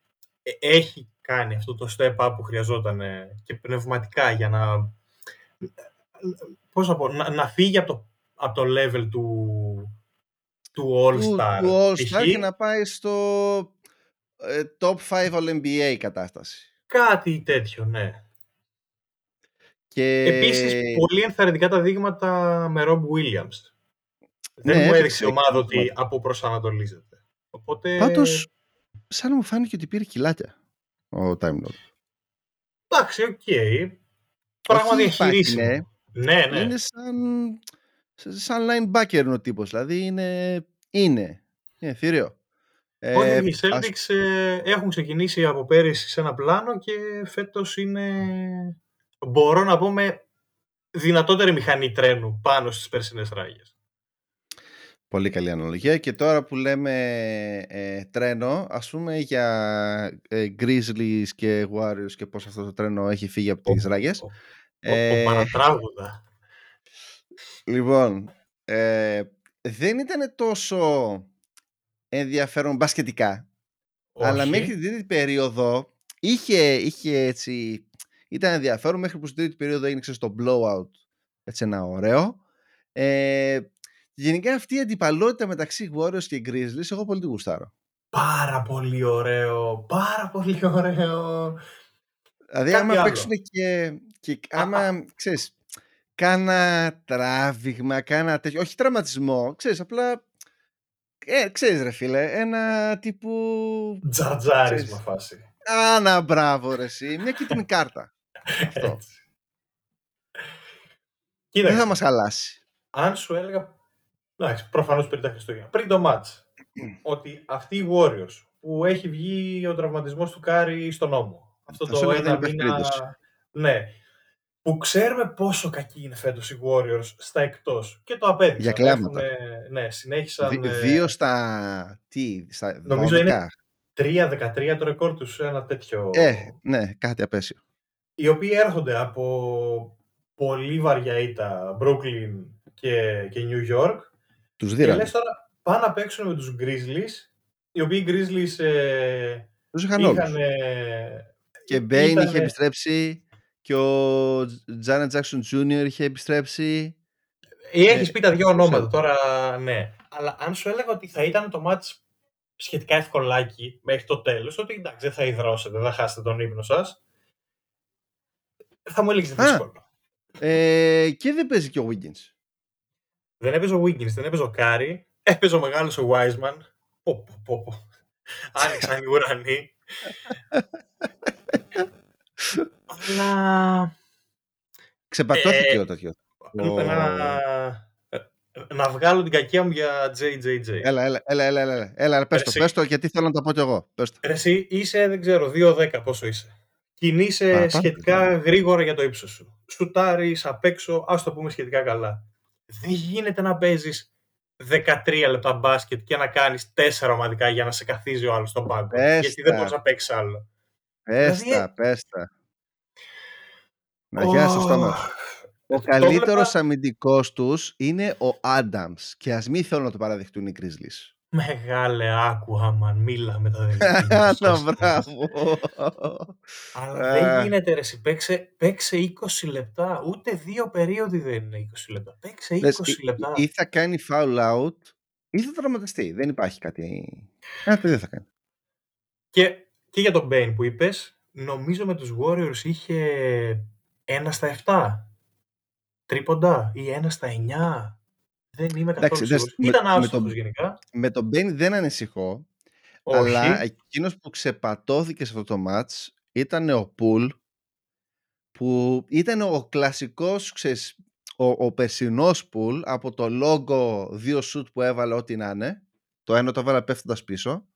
[SPEAKER 2] έχει κάνει αυτό το step up που χρειαζόταν ε, και πνευματικά για να, πώς να, πω, να, να φύγει από το, από το level του, του All
[SPEAKER 1] Του,
[SPEAKER 2] Star.
[SPEAKER 1] του All
[SPEAKER 2] π.χ.
[SPEAKER 1] Star και να πάει στο ε, top 5 All NBA κατάσταση.
[SPEAKER 2] Κάτι τέτοιο, ναι.
[SPEAKER 1] Και...
[SPEAKER 2] Επίσης, πολύ ενθαρρυντικά τα δείγματα με Rob Williams. Δεν
[SPEAKER 1] Ναι,
[SPEAKER 2] μου
[SPEAKER 1] έπαιξε
[SPEAKER 2] έδειξε η ομάδα
[SPEAKER 1] εκεί,
[SPEAKER 2] ότι από προσανατολίζεται. Οπότε,
[SPEAKER 1] Πάντως, σαν να μου φάνηκε ότι πήρε κιλάκια ο Time Lord.
[SPEAKER 2] εντάξει, οκ. Πράγμα
[SPEAKER 1] Όχι υπάρχει,
[SPEAKER 2] διαχειρίσιμο.
[SPEAKER 1] ναι.
[SPEAKER 2] Ναι, ναι.
[SPEAKER 1] Είναι σαν, σαν linebacker είναι ο τύπος. Δηλαδή είναι, είναι, είναι θηρίο. Ε,
[SPEAKER 2] Όχι, οι
[SPEAKER 1] ας-
[SPEAKER 2] Celtics ε, έχουν ξεκινήσει από πέρυσι σε ένα πλάνο και φέτος είναι, μπορώ να πω, με δυνατότερη μηχανή τρένου πάνω στις περσινές ράγες.
[SPEAKER 1] Πολύ καλή αναλογία. Και τώρα που λέμε ε, τρένο, ας πούμε για ε, Grizzlies και Warriors και πώς αυτό το τρένο έχει φύγει από τις
[SPEAKER 2] Ω,
[SPEAKER 1] ράγες.
[SPEAKER 2] ω, ω,
[SPEAKER 1] Ε,
[SPEAKER 2] Παρατράγουδα.
[SPEAKER 1] Λοιπόν, ε, δεν ήταν τόσο ενδιαφέρον μπασκετικά, αλλά
[SPEAKER 2] Όχι.
[SPEAKER 1] μέχρι την τρίτη περίοδο είχε, είχε έτσι, ήταν ενδιαφέρον μέχρι που στην τρίτη περίοδο έγινε ξέρεις, το blowout έτσι ένα ωραίο. Ε, γενικά αυτή η αντιπαλότητα μεταξύ Warriors και Grizzlies εγώ πολύ την γουστάρω.
[SPEAKER 2] Πάρα πολύ ωραίο. Πάρα πολύ ωραίο.
[SPEAKER 1] Δηλαδή
[SPEAKER 2] Κάτι
[SPEAKER 1] άμα
[SPEAKER 2] άλλο.
[SPEAKER 1] παίξουν και, και άμα, ξέρεις, κάνα τράβηγμα, κάνα τέτοιο, όχι τραυματισμό, ξέρεις, απλά, ε, ξέρεις ρε φίλε, ένα τύπου,
[SPEAKER 2] Τζαρτζάρισμα
[SPEAKER 1] Ξέρεις.
[SPEAKER 2] φάση.
[SPEAKER 1] άνα μπράβο ρε εσύ, μια κίτρινη κάρτα. Αυτό.
[SPEAKER 2] Έτσι. Κοίταξε.
[SPEAKER 1] Δεν θα μας χαλάσει.
[SPEAKER 2] αν σου έλεγα, εντάξει, προφανώς πριν τα Χριστούγεννα, πριν το match, ότι αυτοί οι Warriors που έχει βγει ο τραυματισμός του Κάρι στον ώμο, αυτό
[SPEAKER 1] Θα σου
[SPEAKER 2] το
[SPEAKER 1] έλεγα δεν
[SPEAKER 2] ένα
[SPEAKER 1] υπάρχει
[SPEAKER 2] μήνα,
[SPEAKER 1] περίπτωση.
[SPEAKER 2] ναι, που ξέρουμε πόσο κακοί είναι φέτος οι Warriors στα εκτός και το απέδειξαν.
[SPEAKER 1] Για κλάματα.
[SPEAKER 2] Έχουνε- ναι, συνέχισαν,
[SPEAKER 1] Δι-
[SPEAKER 2] ε,
[SPEAKER 1] Δύο στα. Τι, στα
[SPEAKER 2] Νομίζω
[SPEAKER 1] 12.
[SPEAKER 2] είναι 3-13 το ρεκόρ τους, ένα τέτοιο...
[SPEAKER 1] Ε, ναι, κάτι απέσιο.
[SPEAKER 2] οι οποίοι έρχονται από πολύ βαριά ήττα, Brooklyn και, και New York
[SPEAKER 1] Τους
[SPEAKER 2] και
[SPEAKER 1] δίρανε.
[SPEAKER 2] λες τώρα πάνε να παίξουν με τους Grizzlies οι οποίοι Grizzlies ε,
[SPEAKER 1] Τους είχαν όλους.
[SPEAKER 2] είχαν ε,
[SPEAKER 1] Και Μπέιν είχε
[SPEAKER 2] ήτανε-
[SPEAKER 1] επιστρέψει. Και ο Τζάνετ Τζάξον Jr. είχε επιστρέψει.
[SPEAKER 2] ή έχεις
[SPEAKER 1] Ε,
[SPEAKER 2] πει τα δύο ονόματα
[SPEAKER 1] ξέρω.
[SPEAKER 2] τώρα, ναι. Αλλά αν σου έλεγα ότι θα ήταν το match σχετικά ευκολάκι μέχρι το τέλος, ότι εντάξει δεν θα υδρώσετε, δεν θα χάσετε τον ύπνο σας, θα μου έλεγες
[SPEAKER 1] Α.
[SPEAKER 2] δύσκολο.
[SPEAKER 1] Ε, και δεν παίζει και ο Wiggins.
[SPEAKER 2] Δεν έπαιζε ο Wiggins, δεν έπαιζε ο Κάρι, έπαιζε ο μεγάλος ο Wiseman. Πω, πω, πω, πω. Άνοιξαν οι ουρανοί. Αλλά
[SPEAKER 1] Ξεπατώθηκε
[SPEAKER 2] Ε,
[SPEAKER 1] ο τέτοιος. Ο-
[SPEAKER 2] να, να βγάλω την κακία μου για JJJ.
[SPEAKER 1] Έλα, έλα, έλα, έλα, έλα, έλα, πες το,
[SPEAKER 2] Εσύ.
[SPEAKER 1] πες το, γιατί θέλω να το πω κι εγώ. Πες το.
[SPEAKER 2] Ρε Εσύ είσαι, δεν ξέρω, 2-10 πόσο είσαι. Κινείσαι
[SPEAKER 1] Παραπάνω.
[SPEAKER 2] σχετικά γρήγορα για το ύψος σου. Σουτάρεις απ' έξω, ας το πούμε σχετικά καλά. Δεν γίνεται να παίζεις 13 λεπτά μπάσκετ και να κάνεις 4 ομαδικά για να σε καθίζει ο άλλος στον πάγκο.
[SPEAKER 1] Πες
[SPEAKER 2] γιατί δεν
[SPEAKER 1] τα.
[SPEAKER 2] μπορείς να παίξεις άλλο.
[SPEAKER 1] Πες
[SPEAKER 2] Δηλαδή,
[SPEAKER 1] τα, πες τα. Να γιάσει το στόμα σου. Ο
[SPEAKER 2] Το
[SPEAKER 1] καλύτερος
[SPEAKER 2] βλέπα-
[SPEAKER 1] αμυντικός τους είναι ο Άνταμς και ας μην θέλουν να το παραδεχτούν οι Grizzlies.
[SPEAKER 2] Μεγάλε άκου άμα μίλα με τα
[SPEAKER 1] Να
[SPEAKER 2] δελτία.
[SPEAKER 1] μπράβο.
[SPEAKER 2] Αλλά
[SPEAKER 1] Ε.
[SPEAKER 2] δεν γίνεται ρε εσύ. Παίξε, παίξε 20 λεπτά. Ούτε δύο περίοδοι δεν είναι 20 λεπτά. Παίξε 20
[SPEAKER 1] Λες, ή-
[SPEAKER 2] λεπτά.
[SPEAKER 1] Ή θα κάνει foul out ή θα τραυματιστεί. Δεν υπάρχει κάτι. Κάτι δεν θα κάνει.
[SPEAKER 2] Και, και για τον Μπέιν που είπες, νομίζω με τους Warriors είχε 1 στα 7 τρίποντα ή 1 στα 9. Δεν είμαι καθόλου
[SPEAKER 1] Εντάξει, δες,
[SPEAKER 2] σίγουρος.
[SPEAKER 1] με-
[SPEAKER 2] Ήταν
[SPEAKER 1] με
[SPEAKER 2] άστοχος
[SPEAKER 1] τον-
[SPEAKER 2] γενικά.
[SPEAKER 1] Με τον Μπέιν δεν ανησυχώ,
[SPEAKER 2] Όχι.
[SPEAKER 1] αλλά εκείνος που ξεπατώθηκε σε αυτό το match ήταν ο Πουλ που ήταν ο κλασικός, ξέρεις, ο, ο περσινός Πουλ από το logo δύο σουτ που έβαλε ό,τι να είναι. Το ένα το έβαλε πέφτοντας πίσω.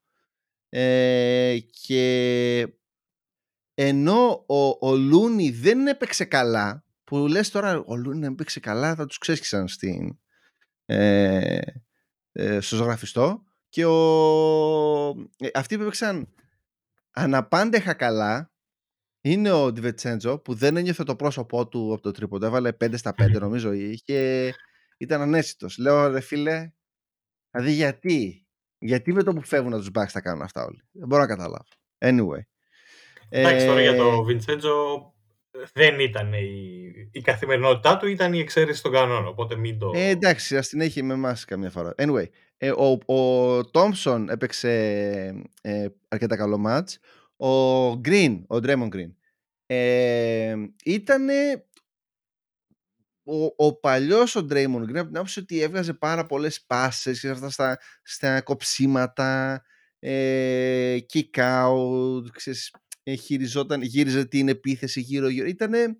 [SPEAKER 1] Ε, και ενώ ο, ο Λούνι δεν έπαιξε καλά, που λες τώρα ο Λούνι δεν έπαιξε καλά, θα τους ξέσχισαν στην, ε, ε, στο ζωγραφιστό και ο, ε, αυτοί που έπαιξαν αναπάντεχα καλά είναι ο Ντιβετσέντζο που δεν ένιωθε το πρόσωπό του από το τρίποντο. Έβαλε 5 στα 5 νομίζω. Είχε, ήταν ανέσυτος. Λέω ρε φίλε, δηλαδή γιατί, γιατί με το που φεύγουν από τους Bucks τα κάνουν αυτά όλοι; Δεν μπορώ να καταλάβω. Anyway.
[SPEAKER 2] Εντάξει, τώρα για
[SPEAKER 1] Ε,
[SPEAKER 2] το Βιντσέντζο δεν ήταν η, η καθημερινότητά του, ήταν η εξαίρεση των κανόνων. Οπότε μην το.
[SPEAKER 1] Ε, εντάξει, ας την έχει με εμάς καμιά φορά. Anyway, ε, ο, ο Thompson έπαιξε ε, αρκετά καλό match. Ο Green, ο Draymond Green, ε, ήταν ο, ο παλιός ο Draymond Green από την άποψη ότι έβγαζε πάρα πολλές πάσες και αυτά στα, στα κοψίματα, ε, kick out, ξέρεις, ε, χειριζόταν, γύριζε την επίθεση γύρω-γύρω. Ήτανε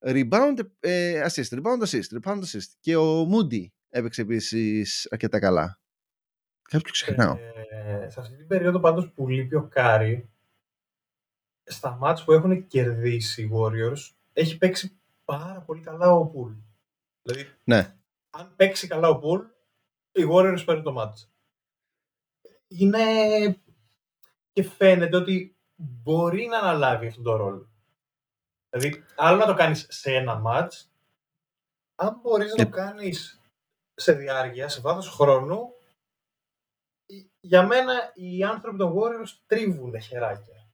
[SPEAKER 1] rebound, ε, assist, rebound, assist, rebound, assist. Και ο Moody έπαιξε επίσης αρκετά καλά. Κάποιο ξεχνάω.
[SPEAKER 2] Ε, σε αυτή την περίοδο πάντως που λείπει ο Κάρι, στα μάτς που έχουν κερδίσει οι Warriors, έχει παίξει πάρα πολύ καλά ο Πουλ. Δηλαδή,
[SPEAKER 1] Ναι.
[SPEAKER 2] αν παίξει καλά ο Πουλ, οι Warriors παίρνουν το μάτς. Είναι... και φαίνεται ότι μπορεί να αναλάβει αυτόν τον ρόλο. Δηλαδή, άλλο να το κάνεις σε ένα μάτς, αν μπορείς να
[SPEAKER 1] Ε.
[SPEAKER 2] το κάνεις σε διάρκεια, σε βάθος χρόνου, για μένα οι άνθρωποι των Warriors τρίβουν τα χεράκια.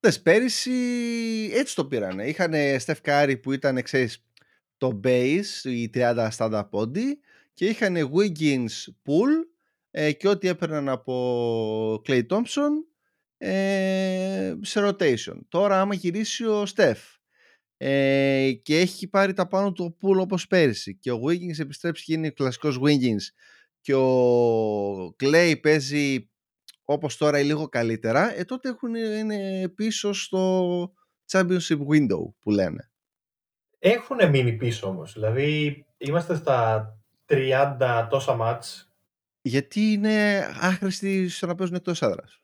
[SPEAKER 1] Δες, πέρυσι έτσι το πήρανε. Είχαν Steph Curry που ήταν, ξέρεις, το base, η 30 στάντα πόντι και είχαν Wiggins Pool ε, και ό,τι έπαιρναν από Clay Thompson ε, σε rotation. Τώρα άμα γυρίσει ο Steph ε, και έχει πάρει τα πάνω του ο Pool όπως πέρυσι και ο Wiggins επιστρέψει και είναι κλασικός Wiggins και ο Clay παίζει όπως τώρα ή λίγο καλύτερα, ε, τότε έχουν, είναι πίσω στο championship window που λένε.
[SPEAKER 2] Έχουν μείνει πίσω όμως. Δηλαδή, είμαστε στα 30 τόσα μάτς.
[SPEAKER 1] Γιατί είναι άχρηστοι στο να παίζουν εκτός έδρας.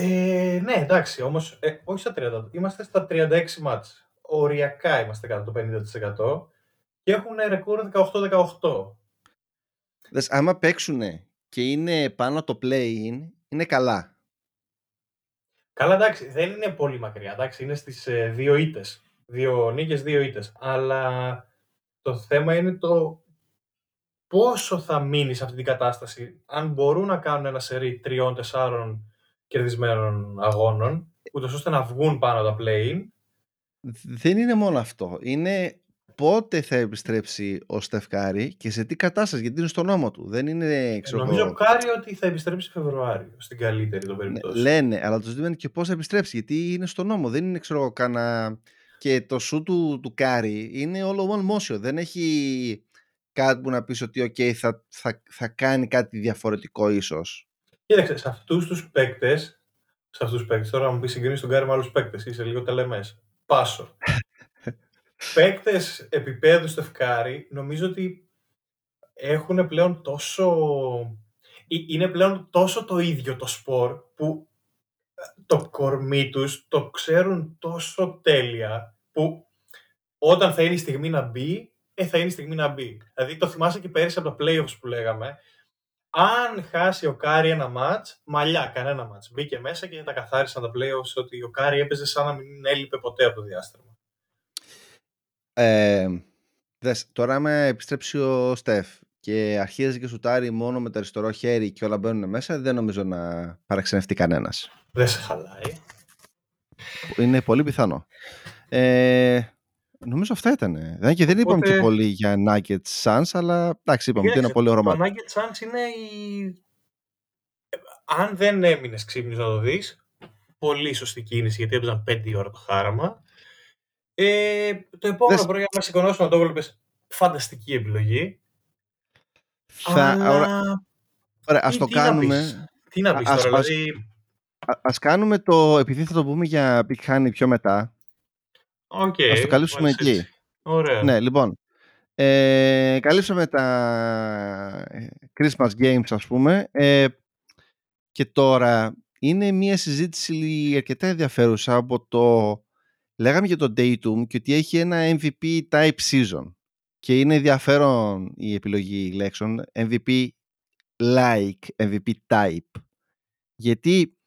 [SPEAKER 2] Ε, ναι, εντάξει, όμως, ε, όχι στα 30, είμαστε στα 36 μάτς. Οριακά είμαστε κάτω το 50% και έχουν ρεκόρ 18-18.
[SPEAKER 1] Δες, άμα παίξουν και είναι πάνω το play-in, είναι καλά.
[SPEAKER 2] Καλά, εντάξει, δεν είναι πολύ μακριά. Εντάξει, είναι στις ε, δύο ήττες. Δύο νίκες, δύο ήττες. Αλλά το θέμα είναι το πόσο θα μείνει σε αυτή την κατάσταση. Αν μπορούν να κάνουν ένα σερί τριών-τεσσάρων κερδισμένων αγώνων, ούτως ώστε να βγουν πάνω τα play-in.
[SPEAKER 1] Δεν είναι μόνο αυτό. Είναι πότε θα επιστρέψει ο Στεφ Κάρι και σε τι κατάσταση, γιατί είναι στον ώμο του. Δεν είναι, ξέρω,
[SPEAKER 2] Νομίζω
[SPEAKER 1] εγώ-
[SPEAKER 2] Κάρι ότι θα επιστρέψει Φεβρουάριο, στην καλύτερη των
[SPEAKER 1] Ναι,
[SPEAKER 2] περιπτώσεων.
[SPEAKER 1] λένε, αλλά το ζήτημα είναι και πώς θα επιστρέψει. Γιατί είναι στον ώμο. Δεν είναι, ξέρω εγώ, κάνα. Και το σουτ του, του Κάρι είναι όλο one motion. Δεν έχει κάτι που να πεις ότι okay, θα, θα, θα κάνει κάτι διαφορετικό ίσως.
[SPEAKER 2] Κοίταξε, σε αυτούς τους παίκτες, σε αυτούς τους παίκτες, τώρα μου πεις συγκρίνεις τον Κάρι με άλλους παίκτες, είσαι λίγο τελεμές. Πάσο. παίκτες επίπεδου Στεφ Κάρι, νομίζω ότι έχουν πλέον τόσο. ε- Είναι πλέον τόσο το ίδιο το σπορ που ε, το κορμί τους το ξέρουν τόσο τέλεια που όταν θα είναι η στιγμή να μπει, ε, θα είναι η στιγμή να μπει. Δηλαδή το θυμάσαι και πέρυσι από τα playoffs που λέγαμε, αν χάσει ο Κάρι ένα ματς, μαλλιά κανένα ματς. Μπήκε μέσα και τα καθάρισαν τα playoffs ότι ο Κάρι έπαιζε σαν να μην έλειπε ποτέ από το διάστημα.
[SPEAKER 1] Ε, δες, τώρα άμα επιστρέψει ο Στεφ και αρχίζει και σουτάρει μόνο με το αριστερό χέρι και όλα μπαίνουν μέσα, δεν νομίζω να παραξενευτεί κανένας.
[SPEAKER 2] Δεν σε χαλάει.
[SPEAKER 1] Είναι πολύ πιθανό. Ε, νομίζω αυτά ήταν. Δεν, και δεν είπαμε
[SPEAKER 2] Οπότε-
[SPEAKER 1] και πολύ για Nuggets Suns, αλλά εντάξει, είπαμε ότι είναι
[SPEAKER 2] Κοίταξε,
[SPEAKER 1] πολύ ωραίο
[SPEAKER 2] Το
[SPEAKER 1] ματς.
[SPEAKER 2] Nuggets Suns είναι η... Αν δεν έμεινες ξύπνιος να το δεις, πολύ σωστή κίνηση γιατί έπαιζαν 5 ώρα το χάραμα. Ε, το επόμενο
[SPEAKER 1] Δες-
[SPEAKER 2] πρωί, αν σηκωνόσουν να το βλέπεις, φανταστική επιλογή.
[SPEAKER 1] Θα,
[SPEAKER 2] αλλά...
[SPEAKER 1] ωραία, ωραία, ας
[SPEAKER 2] τι-
[SPEAKER 1] το
[SPEAKER 2] τι να
[SPEAKER 1] κάνουμε.
[SPEAKER 2] πεις; Τι να πεις
[SPEAKER 1] Ας-
[SPEAKER 2] τώρα,
[SPEAKER 1] ας-
[SPEAKER 2] δηλαδή...
[SPEAKER 1] Α- ας κάνουμε το, επειδή θα το πούμε για Big Honey πιο μετά.
[SPEAKER 2] Οκ,
[SPEAKER 1] Ας το καλύψουμε
[SPEAKER 2] βάλεις
[SPEAKER 1] εκεί.
[SPEAKER 2] έτσι. Ωραία.
[SPEAKER 1] Ναι, λοιπόν. Ε, καλύψαμε τα ε, Christmas Games, ας πούμε. Ε, και τώρα είναι μια συζήτηση αρκετά ενδιαφέρουσα από το... Λέγαμε για το Datum και ότι έχει ένα MVP type season. Και είναι ενδιαφέρον η επιλογή λέξεων. MVP like, MVP type. Γιατί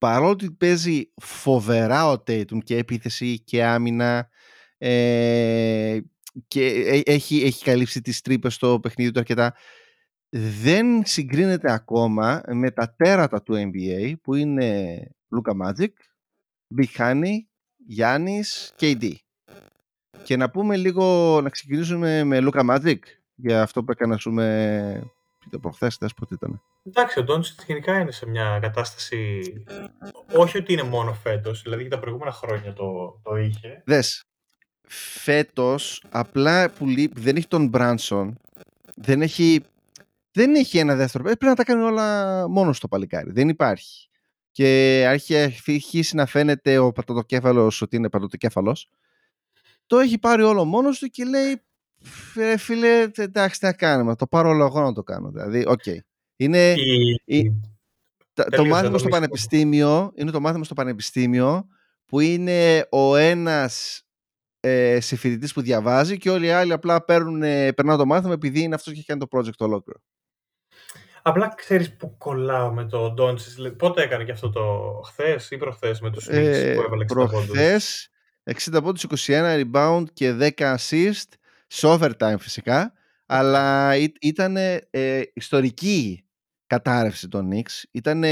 [SPEAKER 1] παρόλο ότι παίζει φοβερά ο Tatum και επίθεση και άμυνα ε, και ε- έχει, έχει καλύψει τις τρύπες στο παιχνίδι του αρκετά δεν συγκρίνεται ακόμα με τα τέρατα του NBA που είναι Luka Magic, Big Honey, Γιάννης, KD. Και να πούμε λίγο, να ξεκινήσουμε με Luka Magic για αυτό που έκανα σου με το προχθές, δες πότε ήταν.
[SPEAKER 2] Εντάξει, ο Ντόντσιτ γενικά είναι σε μια κατάσταση. Όχι ότι είναι μόνο φέτος, δηλαδή και τα προηγούμενα χρόνια το, το είχε.
[SPEAKER 1] Δες, φέτος απλά που λείπει, δεν έχει τον Μπράνσον, δεν έχει, δεν έχει ένα δεύτερο, ε, πρέπει να τα κάνει όλα μόνος του το παλικάρι, δεν υπάρχει. Και έχει αρχίσει να φαίνεται ο πατατοκέφαλος ότι είναι πατατοκέφαλος. Το έχει πάρει όλο μόνος του και λέει «Ρε φίλε, εντάξει τι να κάνουμε, το πάρω όλο εγώ να το κάνω. Δηλαδή, οκ. Είναι,
[SPEAKER 2] Η-
[SPEAKER 1] η- τα- το
[SPEAKER 2] Τελείωσε
[SPEAKER 1] μάθημα
[SPEAKER 2] το
[SPEAKER 1] στο
[SPEAKER 2] μυστικό.
[SPEAKER 1] πανεπιστήμιο είναι το μάθημα στο πανεπιστήμιο που είναι ο ένας ε, συμφοιτητής που διαβάζει και όλοι οι άλλοι απλά παίρνουν, ε, περνάνε το μάθημα επειδή είναι αυτός και έχει κάνει το project ολόκληρο.
[SPEAKER 2] Απλά ξέρεις που κολλάω με το Ντόντσιτ. Πότε έκανε και αυτό το χθες ή προχθές με τους Knicks
[SPEAKER 1] Ε,
[SPEAKER 2] που έβαλε 60 πόντους;
[SPEAKER 1] προχθές 60 πόντους, 21 rebound και 10 assist σε overtime φυσικά αλλά ήταν ε, ιστορική κατάρρευση των Knicks. Ήταν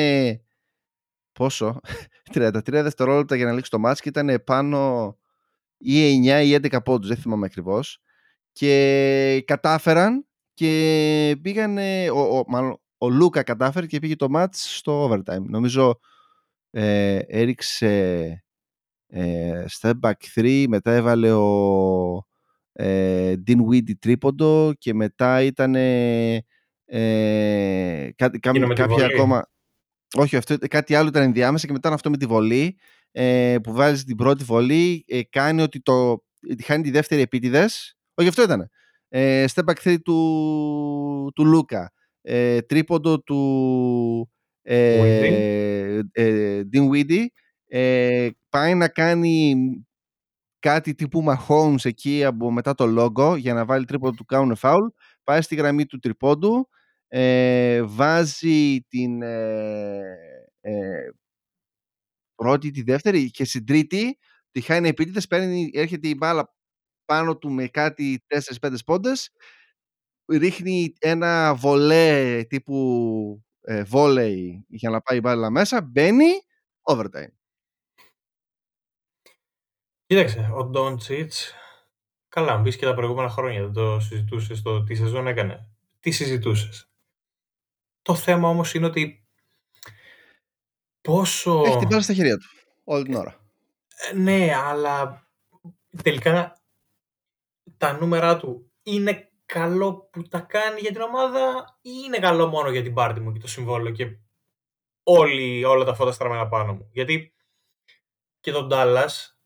[SPEAKER 1] πόσο 33 δευτερόλεπτα για να λήξει το match και ήταν πάνω ή 9 ή 11 πόντους δεν θυμάμαι ακριβώς. Και κατάφεραν και πήγανε ο, ο, μάλλον, ο Λούκα κατάφερε και πήγε το match στο overtime. Νομίζω ε, έριξε ε, step back 3 μετά έβαλε ο ε, Dinwiddie τρίποντο και μετά ήταν ε, κάτι, κά-
[SPEAKER 2] Εκείνο με τη
[SPEAKER 1] κάποια
[SPEAKER 2] βολή.
[SPEAKER 1] ακόμα όχι αυτό, κάτι άλλο ήταν ενδιάμεσα και μετά είναι αυτό με τη βολή ε, που βάζει την πρώτη βολή ε, κάνει ότι το χάνει τη δεύτερη επίτηδες όχι αυτό ήταν Ε, step back 3 του, του Λούκα. Ε, τρίποντο του ε, ε, Dean Weedy. Ε, πάει να κάνει κάτι τύπου Mahomes εκεί από μετά το logo για να βάλει τρίποντο του κάνουν foul. Πάει στη γραμμή του τρίποντου. Ε, βάζει την ε, ε, πρώτη, τη δεύτερη και στην τρίτη τη χάνει επίτηδες, παίρνει, έρχεται η μπάλα πάνω του με κάτι 4-5 πόντες ρίχνει ένα βολέ τύπου ε, βόλεϊ για να πάει η μπάλα μέσα, μπαίνει overtime.
[SPEAKER 2] Κοίταξε, ο Ντόντσιτς, καλά, μπεις και τα προηγούμενα χρόνια, δεν το συζητούσες το τι σεζόν έκανε. Τι συζητούσες; Το θέμα όμως είναι ότι πόσο...
[SPEAKER 1] Έχει την μπάλα στα χέρια του, όλη την ώρα.
[SPEAKER 2] Ε, ναι, αλλά τελικά τα νούμερα του είναι καλό που τα κάνει για την ομάδα ή είναι καλό μόνο για την πάρτι μου και το συμβόλαιο και όλοι, όλα τα φώτα στραμμένα πάνω μου; Γιατί και τον Dallas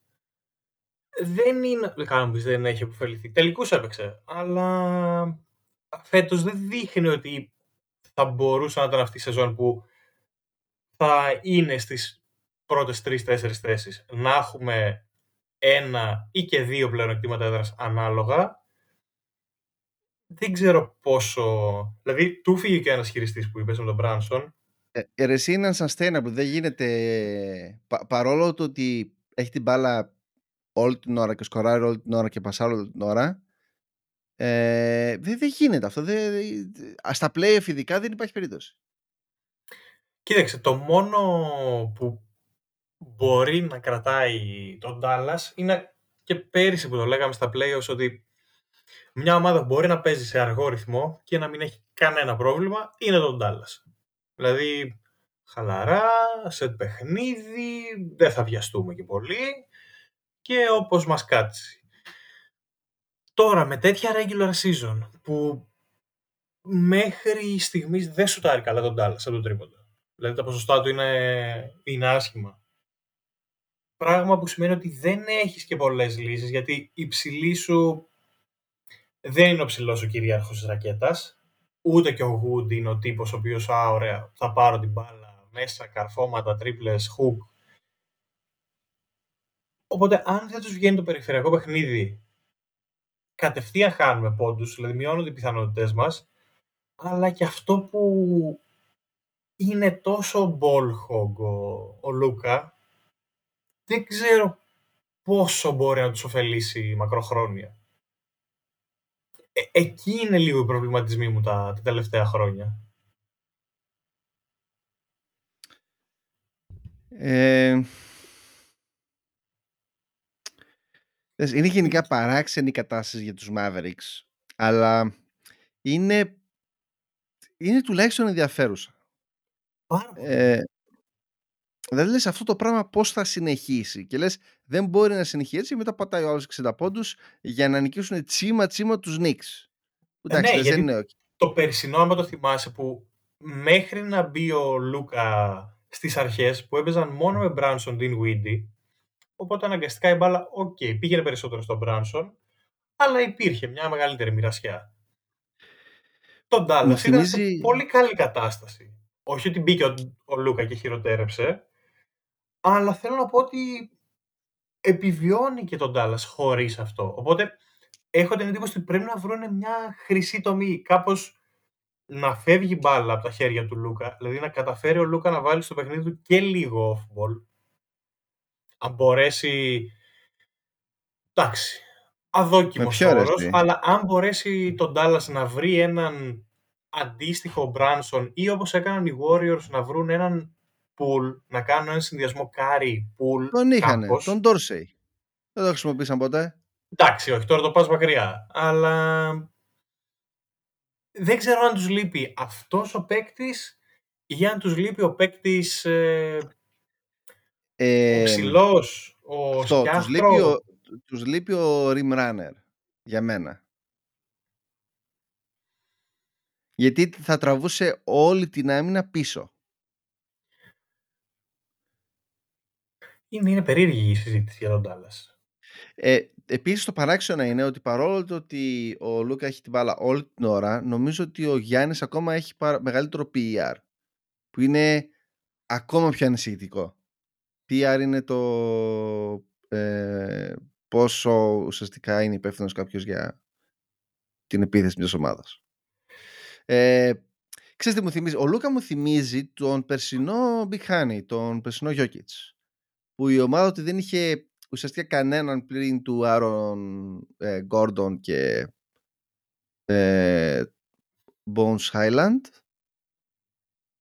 [SPEAKER 2] δεν είναι... Δεν δεν έχει αποφεληθεί. Τελικούς έπαιξε, αλλά φέτος δεν δείχνει ότι θα μπορούσε να ήταν αυτή η σεζόν που θα είναι στις πρώτες τρεις-τέσσερις θέσεις. Να έχουμε ένα ή και δύο πλεονεκτήματα έδρας ανάλογα δεν ξέρω πόσο. Δηλαδή, του φύγει και ένας χειριστής που είπες με τον Μπράνσον.
[SPEAKER 1] Ε, εσύ είναι unsustainable. Δεν γίνεται. Πα, παρόλο το ότι έχει την μπάλα όλη την ώρα και σκοράρει όλη την ώρα και πασάρει όλη την ώρα. Ε, δεν, δεν γίνεται αυτό. Δεν, στα play ειδικά δεν υπάρχει περίπτωση.
[SPEAKER 2] Κοίταξε, το μόνο που μπορεί να κρατάει τον Dallas είναι και πέρυσι που το λέγαμε στα playoffs ότι μια ομάδα μπορεί να παίζει σε αργό ρυθμό και να μην έχει κανένα πρόβλημα είναι το Dallas. Δηλαδή, χαλαρά, σε παιχνίδι, δεν θα βιαστούμε και πολύ και όπως μας κάτσει. Τώρα, με τέτοια regular season που μέχρι στιγμής δεν σουτάρει καλά τον Dallas από το τρίποντο. Δηλαδή τα ποσοστά του είναι, είναι άσχημα. Πράγμα που σημαίνει ότι δεν έχεις και πολλές λύσεις γιατί η ψηλή σου δεν είναι ο ψηλός ο κυρίαρχος της ρακέτας, ούτε και ο Wood είναι ο τύπος ο οποίος, α, ωραία, θα πάρω την μπάλα μέσα, καρφώματα, τρίπλες, hook. Οπότε, αν δεν τους βγαίνει το περιφερειακό παιχνίδι, κατευθείαν χάνουμε πόντους, δηλαδή μειώνονται οι πιθανότητες μας, αλλά και αυτό που είναι τόσο ball hog ο, ο Λούκα, δεν ξέρω πόσο μπορεί να τους ωφελήσει μακροχρόνια. Ε, εκεί είναι λίγο οι προβληματισμοί μου τα, τα τελευταία χρόνια.
[SPEAKER 1] Ε, είναι γενικά παράξενη η κατάσταση για τους Mavericks, αλλά είναι, είναι τουλάχιστον ενδιαφέρουσα. Ε, δηλαδή λες αυτό το πράγμα πώς θα συνεχίσει και λες δεν μπορεί να συνεχίσει έτσι μετά πατάει ο άλλος 60 πόντους για να νικήσουν τσίμα τσίμα τους Knicks.
[SPEAKER 2] Ε, ναι, δεν είναι το περσινό, άμα το θυμάσαι, που μέχρι να μπει ο Λούκα στις αρχές που έπαιζαν μόνο με Μπράνσον Dean Weedy, οπότε αναγκαστικά η μπάλα, ok, okay, πήγαινε περισσότερο στον Μπράνσον, αλλά υπήρχε μια μεγαλύτερη μοιρασιά. Το Dallas θυμίζει... ήταν σε πολύ καλή κατάσταση. Όχι ότι μπήκε ο, ο Λούκα και χειροτέρεψε, αλλά θέλω να πω ότι επιβιώνει και το Dallas χωρίς αυτό. Οπότε έχω την εντύπωση ότι πρέπει να βρουν μια χρυσή τομή, κάπως να φεύγει μπάλα από τα χέρια του Λούκα, δηλαδή να καταφέρει ο Λούκα να βάλει στο παιχνίδι του και λίγο off-ball. Αν μπορέσει... Εντάξει, αδόκιμος όρος, αλλά αν μπορέσει τον Dallas να βρει έναν αντίστοιχο Μπράνσον ή όπως έκαναν οι Warriors να βρουν έναν pool, να κάνουν έναν συνδυασμό κάρι pool.
[SPEAKER 1] Τον είχαν, τον Dorsey. Δεν το χρησιμοποίησαν ποτέ.
[SPEAKER 2] Εντάξει, όχι, τώρα το πας μακριά. Αλλά δεν ξέρω αν τους λείπει αυτός ο παίκτης ή αν τους λείπει ο παίκτης ε, ε, ο ψηλός, ο αυτό,
[SPEAKER 1] τους λείπει ο, τους λείπει ο Rim Runner, για μένα. Γιατί θα τραβούσε όλη την άμυνα πίσω.
[SPEAKER 2] Είναι, είναι περίεργη η συζήτηση για τον Dallas.
[SPEAKER 1] Ε, Επίσης, το παράξενο είναι ότι παρόλο το ότι ο Λούκα έχει την μπάλα όλη την ώρα, νομίζω ότι ο Γιάννης ακόμα έχει μεγαλύτερο PER. Που είναι ακόμα πιο ανησυχητικό. PR είναι το ε, πόσο ουσιαστικά είναι υπεύθυνος κάποιος για την επίθεση μιας ομάδας. Ε, ξέρετε τι μου θυμίζει. Ο Λούκα μου θυμίζει τον περσινό Big Honey, τον περσινό Jokic. Που η ομάδα του δεν είχε ουσιαστικά κανέναν πλην του Άρον ε, Γκόρντον και ε, Bones Highland.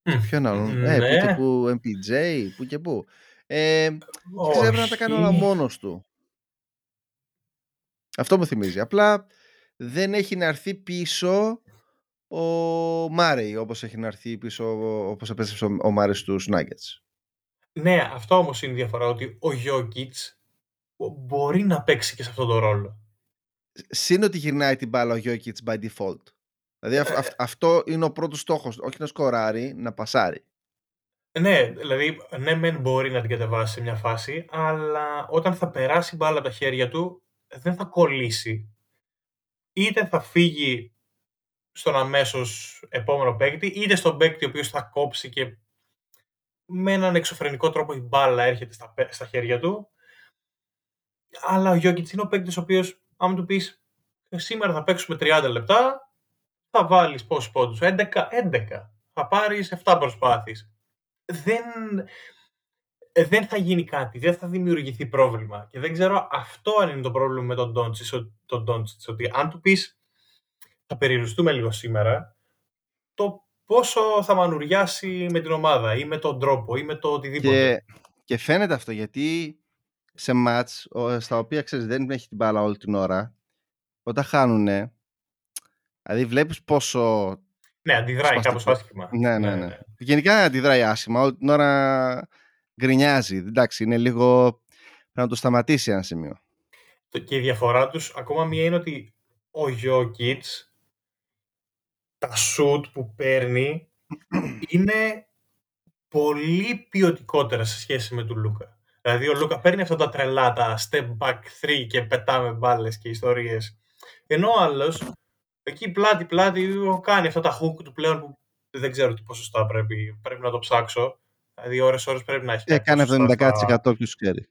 [SPEAKER 1] Mm. Ποιον άλλον. Ε, ναι. που, που MPJ, που και που. Ε, και έπρεπε να τα κάνει όλα μόνος του. Αυτό μου θυμίζει. Απλά δεν έχει να έρθει πίσω ο Μάρεϊ όπως έχει να έρθει πίσω όπως επέστρεψε ο Μάρεϊ στους Nuggets.
[SPEAKER 2] Ναι, αυτό όμως είναι η διαφορά ότι ο Γιώκητς μπορεί να παίξει και σε αυτόν τον ρόλο.
[SPEAKER 1] Συν ότι γυρνάει την μπάλα ο Γιώκητς by default. Δηλαδή ε, αυτό είναι ο πρώτος στόχος, όχι να σκοράρει, να πασάρει.
[SPEAKER 2] Ναι, δηλαδή, ναι, μεν μπορεί να την κατεβάσει σε μια φάση, αλλά όταν θα περάσει μπάλα από τα χέρια του, δεν θα κολλήσει. Είτε θα φύγει στον αμέσως επόμενο παίκτη, είτε στον παίκτη ο οποίος θα κόψει και με έναν εξωφρενικό τρόπο η μπάλα έρχεται στα, στα χέρια του. Αλλά ο Γιώκητ είναι ο παίκτης ο οποίος, άμα του πεις σήμερα θα παίξουμε 30 λεπτά, θα βάλεις πόσους πόντους, 11, 11. Θα πάρεις 7 προσπάθειες δεν, ε, δεν θα γίνει κάτι, δεν θα δημιουργηθεί πρόβλημα. Και δεν ξέρω αυτό αν είναι το πρόβλημα με τον Ντόντσιτς, ότι αν του πεις θα περιοριστούμε λίγο σήμερα, το πόσο θα μανουριάσει με την ομάδα ή με τον τρόπο ή με το οτιδήποτε.
[SPEAKER 1] Και, και φαίνεται αυτό γιατί σε μάτς στα οποία ξέρεις δεν έχει την μπάλα όλη την ώρα όταν χάνουνε δηλαδή βλέπεις πόσο
[SPEAKER 2] ναι, αντιδράει κάπως άσχημα.
[SPEAKER 1] Ναι, ναι, ναι, ναι. Γενικά αντιδράει άσχημα. Όλη την ώρα γκρινιάζει. Εντάξει, είναι λίγο. Πρέπει να το σταματήσει ένα σημείο.
[SPEAKER 2] Και η διαφορά τους ακόμα μία είναι ότι ο Γιώκητ τα σουτ που παίρνει είναι πολύ ποιοτικότερα σε σχέση με τον Λούκα. Δηλαδή ο Λούκα παίρνει αυτά τα τρελά, τα step back 3 και πετάμε μπάλες και ιστορίες. Ενώ ο άλλος Εκεί πλάτη-πλάτη κάνει αυτά τα hook του πλέον που δεν ξέρω τι ποσοστά πρέπει, πρέπει να το ψάξω. Δηλαδή ώρες-ώρες πρέπει να έχει.
[SPEAKER 1] Έκανε 70% ποιος ξέρει.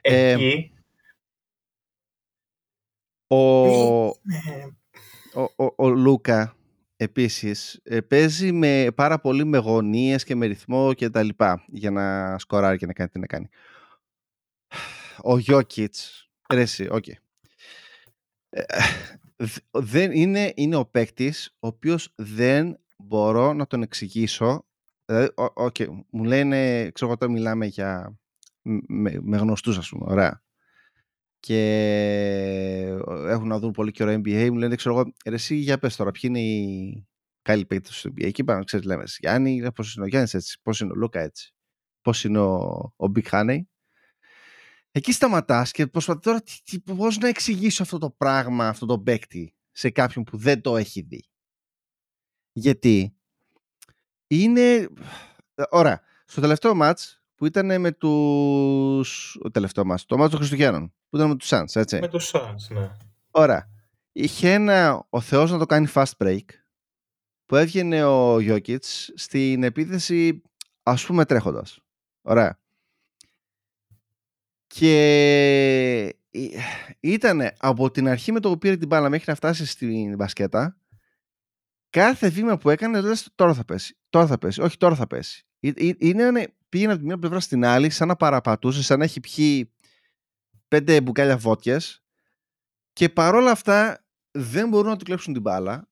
[SPEAKER 2] Εκεί...
[SPEAKER 1] ο, ο, ο, ο, Λούκα επίσης ε, παίζει με πάρα πολύ με γωνίες και με ρυθμό και τα λοιπά για να σκοράρει και να κάνει τι να κάνει. Ο Γιόκιτς, ρε εσύ, ok. Okay δεν είναι, είναι ο παίκτης ο οποίος δεν μπορώ να τον εξηγήσω. Δηλαδή, okay, μου λένε, ξέρω εγώ μιλάμε για με, με γνωστούς ας πούμε, ωραία. Και έχουν να δουν πολύ καιρό NBA, μου λένε, ξέρω εγώ, εσύ για πες τώρα, ποιοι είναι οι καλοί παίκτες του NBA. Εκεί πάμε, ξέρεις, λέμε, Γιάννη, πώς είναι ο Γιάννης έτσι, πώς είναι ο Λούκα έτσι, πώς είναι ο, ο Big Honey. Εκεί σταματάς και προσπαθείς τώρα πώς να εξηγήσω αυτό το πράγμα, αυτό το παίκτη σε κάποιον που δεν το έχει δει. Γιατί είναι. Ωραία. Στο τελευταίο μάτς που ήταν με τους... Ο τελευταίο μάτς, το μάτς των Χριστουγέννων, που ήταν με τους Suns, έτσι.
[SPEAKER 2] Με τους Suns, ναι.
[SPEAKER 1] Ωραία. Είχε ένα ο Θεός να το κάνει fast break, που έβγαινε ο Γιώκητς στην επίθεση, ας πούμε, τρέχοντας. Ωραία. Και ήταν από την αρχή με το που πήρε την μπάλα μέχρι να φτάσει στην μπασκέτα, κάθε βήμα που έκανε λες τώρα θα πέσει, τώρα θα πέσει, όχι τώρα θα πέσει. Είναι, πήγαινε από τη μία πλευρά στην άλλη σαν να παραπατούσε, σαν να έχει πιει πέντε μπουκάλια βότιες και παρόλα αυτά δεν μπορούν να του κλέψουν την μπάλα.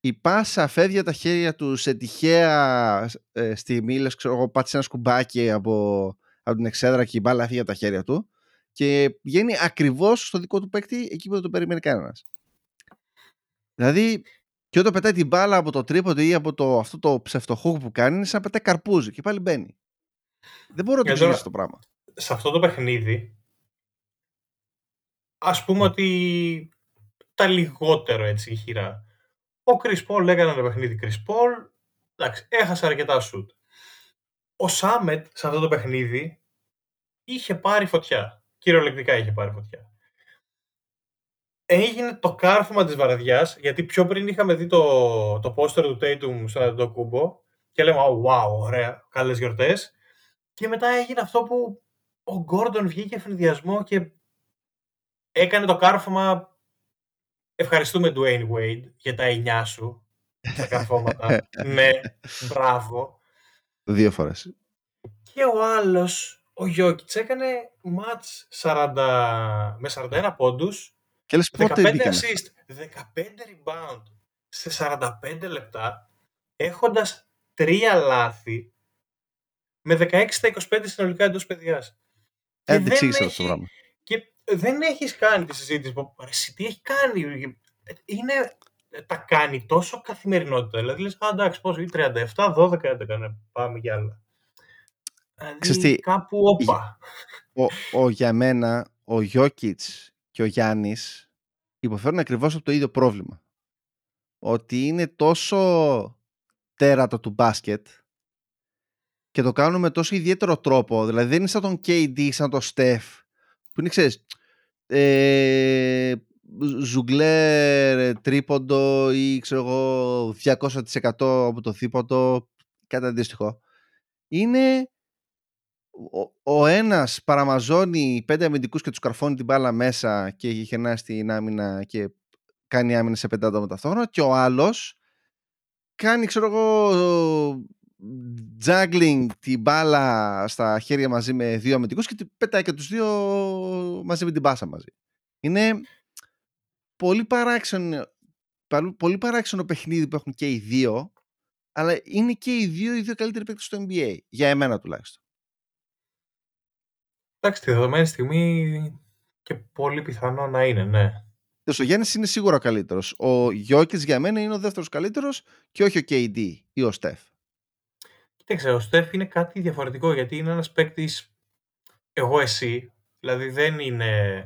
[SPEAKER 1] Η πάσα φεύγει τα χέρια τους σε τυχαία ε, στιγμής, ξέρω εγώ, πάτησε ένα σκουμπάκι από από την εξέδρα και η μπάλα έφυγε από τα χέρια του και βγαίνει ακριβώς στο δικό του παίκτη εκεί που δεν το περιμένει κανένας. Δηλαδή, και όταν πετάει την μπάλα από το τρίποδο ή από το, αυτό το ψευτοχούκ που κάνει, είναι σαν να πετάει καρπούζι και πάλι μπαίνει. Δεν μπορώ να το εξηγήσω το πράγμα.
[SPEAKER 2] Σε αυτό το παιχνίδι, ας πούμε ότι τα λιγότερο έτσι χειρά. Ο Chris Paul έκανε ένα παιχνίδι Chris Paul, εντάξει, έχασε αρκετά σουτ. Ο Σάμετ σε αυτό το παιχνίδι είχε πάρει φωτιά. Κυριολεκτικά είχε πάρει φωτιά. έγινε το κάρφωμα της βαραδιάς, γιατί πιο πριν είχαμε δει το, το πόστερ του Tatum στον Αντιτοκούμπο και λέμε oh, wow, ωραία, καλές γιορτές. Και μετά έγινε αυτό που ο Γκόρντον βγήκε φρυδιασμό και έκανε το κάρφωμα ευχαριστούμε Dwayne Wade για τα εννιά σου, τα καρφώματα. ναι, μπράβο.
[SPEAKER 1] Δύο φορές.
[SPEAKER 2] Και ο άλλος, ο Γιώκητς, έκανε μάτς 40, με 41 πόντους,
[SPEAKER 1] Και λες
[SPEAKER 2] 15
[SPEAKER 1] πότε μπήκανε.
[SPEAKER 2] assist, 15 rebound σε 45 λεπτά, έχοντας τρία λάθη, με 16 στα 25 συνολικά εντός παιδιάς. Και
[SPEAKER 1] Ε, δεν
[SPEAKER 2] δεν
[SPEAKER 1] εξήγησα
[SPEAKER 2] έχει-
[SPEAKER 1] αυτό το πράγμα.
[SPEAKER 2] Και δεν έχεις κάνει τη συζήτηση που «Ρε, εσύ τι έχει κάνει. Είναι, τα κάνει τόσο καθημερινότητα. Δηλαδή λες, α, εντάξει, πόσο, ή 37, 12, 11, ναι, πάμε για άλλα.
[SPEAKER 1] Ξέρεις
[SPEAKER 2] Δηλαδή,
[SPEAKER 1] τι,
[SPEAKER 2] κάπου όπα.
[SPEAKER 1] Ο, ο, για μένα, ο Γιώκητς και ο Γιάννης υποφέρουν ακριβώς από το ίδιο πρόβλημα. Ότι είναι τόσο τέρατο του μπάσκετ και το κάνουν με τόσο ιδιαίτερο τρόπο. Δηλαδή δεν είναι σαν τον KD, σαν τον Steph, που είναι, ξέρεις, ε, ζουγκλέρ, τρίποντο ή ξέρω εγώ 200% από το θήποντο, κάτι αντίστοιχο. Είναι ο, ο ένας παραμαζώνει πέντε αμυντικούς και τους καρφώνει την μπάλα μέσα και γυρνάει στην άμυνα και κάνει άμυνα σε πέντε άτομα ταυτόχρονα και ο άλλος κάνει ξέρω εγώ juggling την μπάλα στα χέρια μαζί με δύο αμυντικούς και την πετάει και τους δύο μαζί με την μπάσα μαζί. Είναι πολύ παράξενο, παρο- πολύ παράξενο παιχνίδι που έχουν και οι δύο αλλά είναι και οι δύο οι δύο καλύτεροι παίκτες στο NBA για εμένα τουλάχιστον.
[SPEAKER 2] Εντάξει, τη δεδομένη στιγμή και πολύ πιθανό να είναι, ναι.
[SPEAKER 1] Ο Γιάννη είναι σίγουρα ο καλύτερος. Ο Γιώκητ για μένα είναι ο δεύτερος καλύτερος και όχι ο KD ή ο Στεφ.
[SPEAKER 2] Κοίταξε, ο Στεφ είναι κάτι διαφορετικό γιατί είναι ένας παίκτης εγώ εσύ, δηλαδή δεν είναι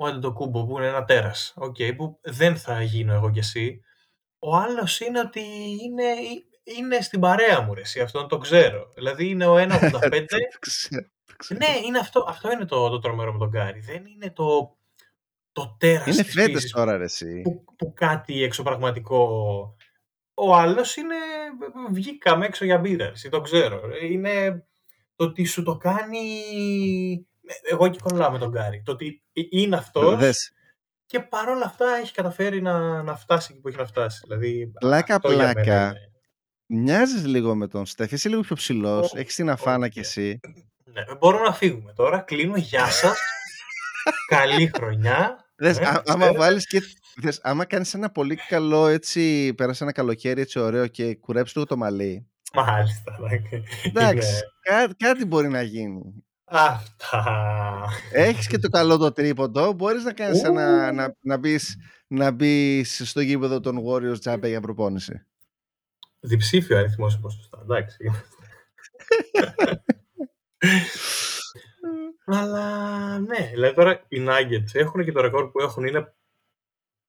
[SPEAKER 2] ο Αντιτοκούμπο που είναι ένα τέρας, okay, που δεν θα γίνω εγώ κι εσύ. Ο άλλος είναι ότι είναι, είναι στην παρέα μου ρε, εσύ, αυτόν το ξέρω. Δηλαδή είναι ο 1,85 Ναι, είναι αυτό, αυτό είναι το, το τρομερό με τον Γκάρι. Δεν είναι το, το τέρας
[SPEAKER 1] Είναι
[SPEAKER 2] της
[SPEAKER 1] φέτες
[SPEAKER 2] φύσης
[SPEAKER 1] τώρα ρε εσύ.
[SPEAKER 2] που, που κάτι εξωπραγματικό. Ο άλλος είναι, βγήκαμε έξω για μπύρα, εσύ, το ξέρω. Είναι το ότι σου το κάνει, εγώ εκεί κολλάω με τον Γκάρι. Το ότι είναι αυτός
[SPEAKER 1] Δες,
[SPEAKER 2] και παρόλα αυτά έχει καταφέρει να, να φτάσει εκεί που έχει να φτάσει. Δηλαδή,
[SPEAKER 1] Πλάκα,
[SPEAKER 2] αυτό για μένα
[SPEAKER 1] πλάκα.
[SPEAKER 2] είναι-
[SPEAKER 1] μοιάζεις λίγο με τον Στεφ. Είσαι λίγο πιο ψηλός.
[SPEAKER 2] Ω,
[SPEAKER 1] Έχεις την αφάνα
[SPEAKER 2] οκ.
[SPEAKER 1] κι εσύ.
[SPEAKER 2] Ναι, μπορούμε να φύγουμε τώρα. Κλείνω. Γεια σας. Καλή χρονιά.
[SPEAKER 1] Δες,
[SPEAKER 2] Ναι,
[SPEAKER 1] α- άμα
[SPEAKER 2] ξέρετε.
[SPEAKER 1] βάλεις και... Δες, άμα κάνεις ένα πολύ καλό έτσι, πέρασε ένα καλοκαίρι έτσι ωραίο και κουρέψεις λίγο το μαλλί.
[SPEAKER 2] Μάλιστα. ναι.
[SPEAKER 1] Εντάξει,
[SPEAKER 2] Είναι
[SPEAKER 1] κά- κάτι μπορεί να γίνει.
[SPEAKER 2] Αυτά.
[SPEAKER 1] Έχεις και το καλό το τρίποντο, μπορείς να κάνεις ένα, να, να, μπεις, να μπεις στο γήπεδο των Warriors τζάμπε για προπόνηση.
[SPEAKER 2] Διψήφιο αριθμός σε ποσοστά. Εντάξει. Αλλά ναι, δηλαδή τώρα οι Nuggets έχουν και το ρεκόρ που έχουν. Είναι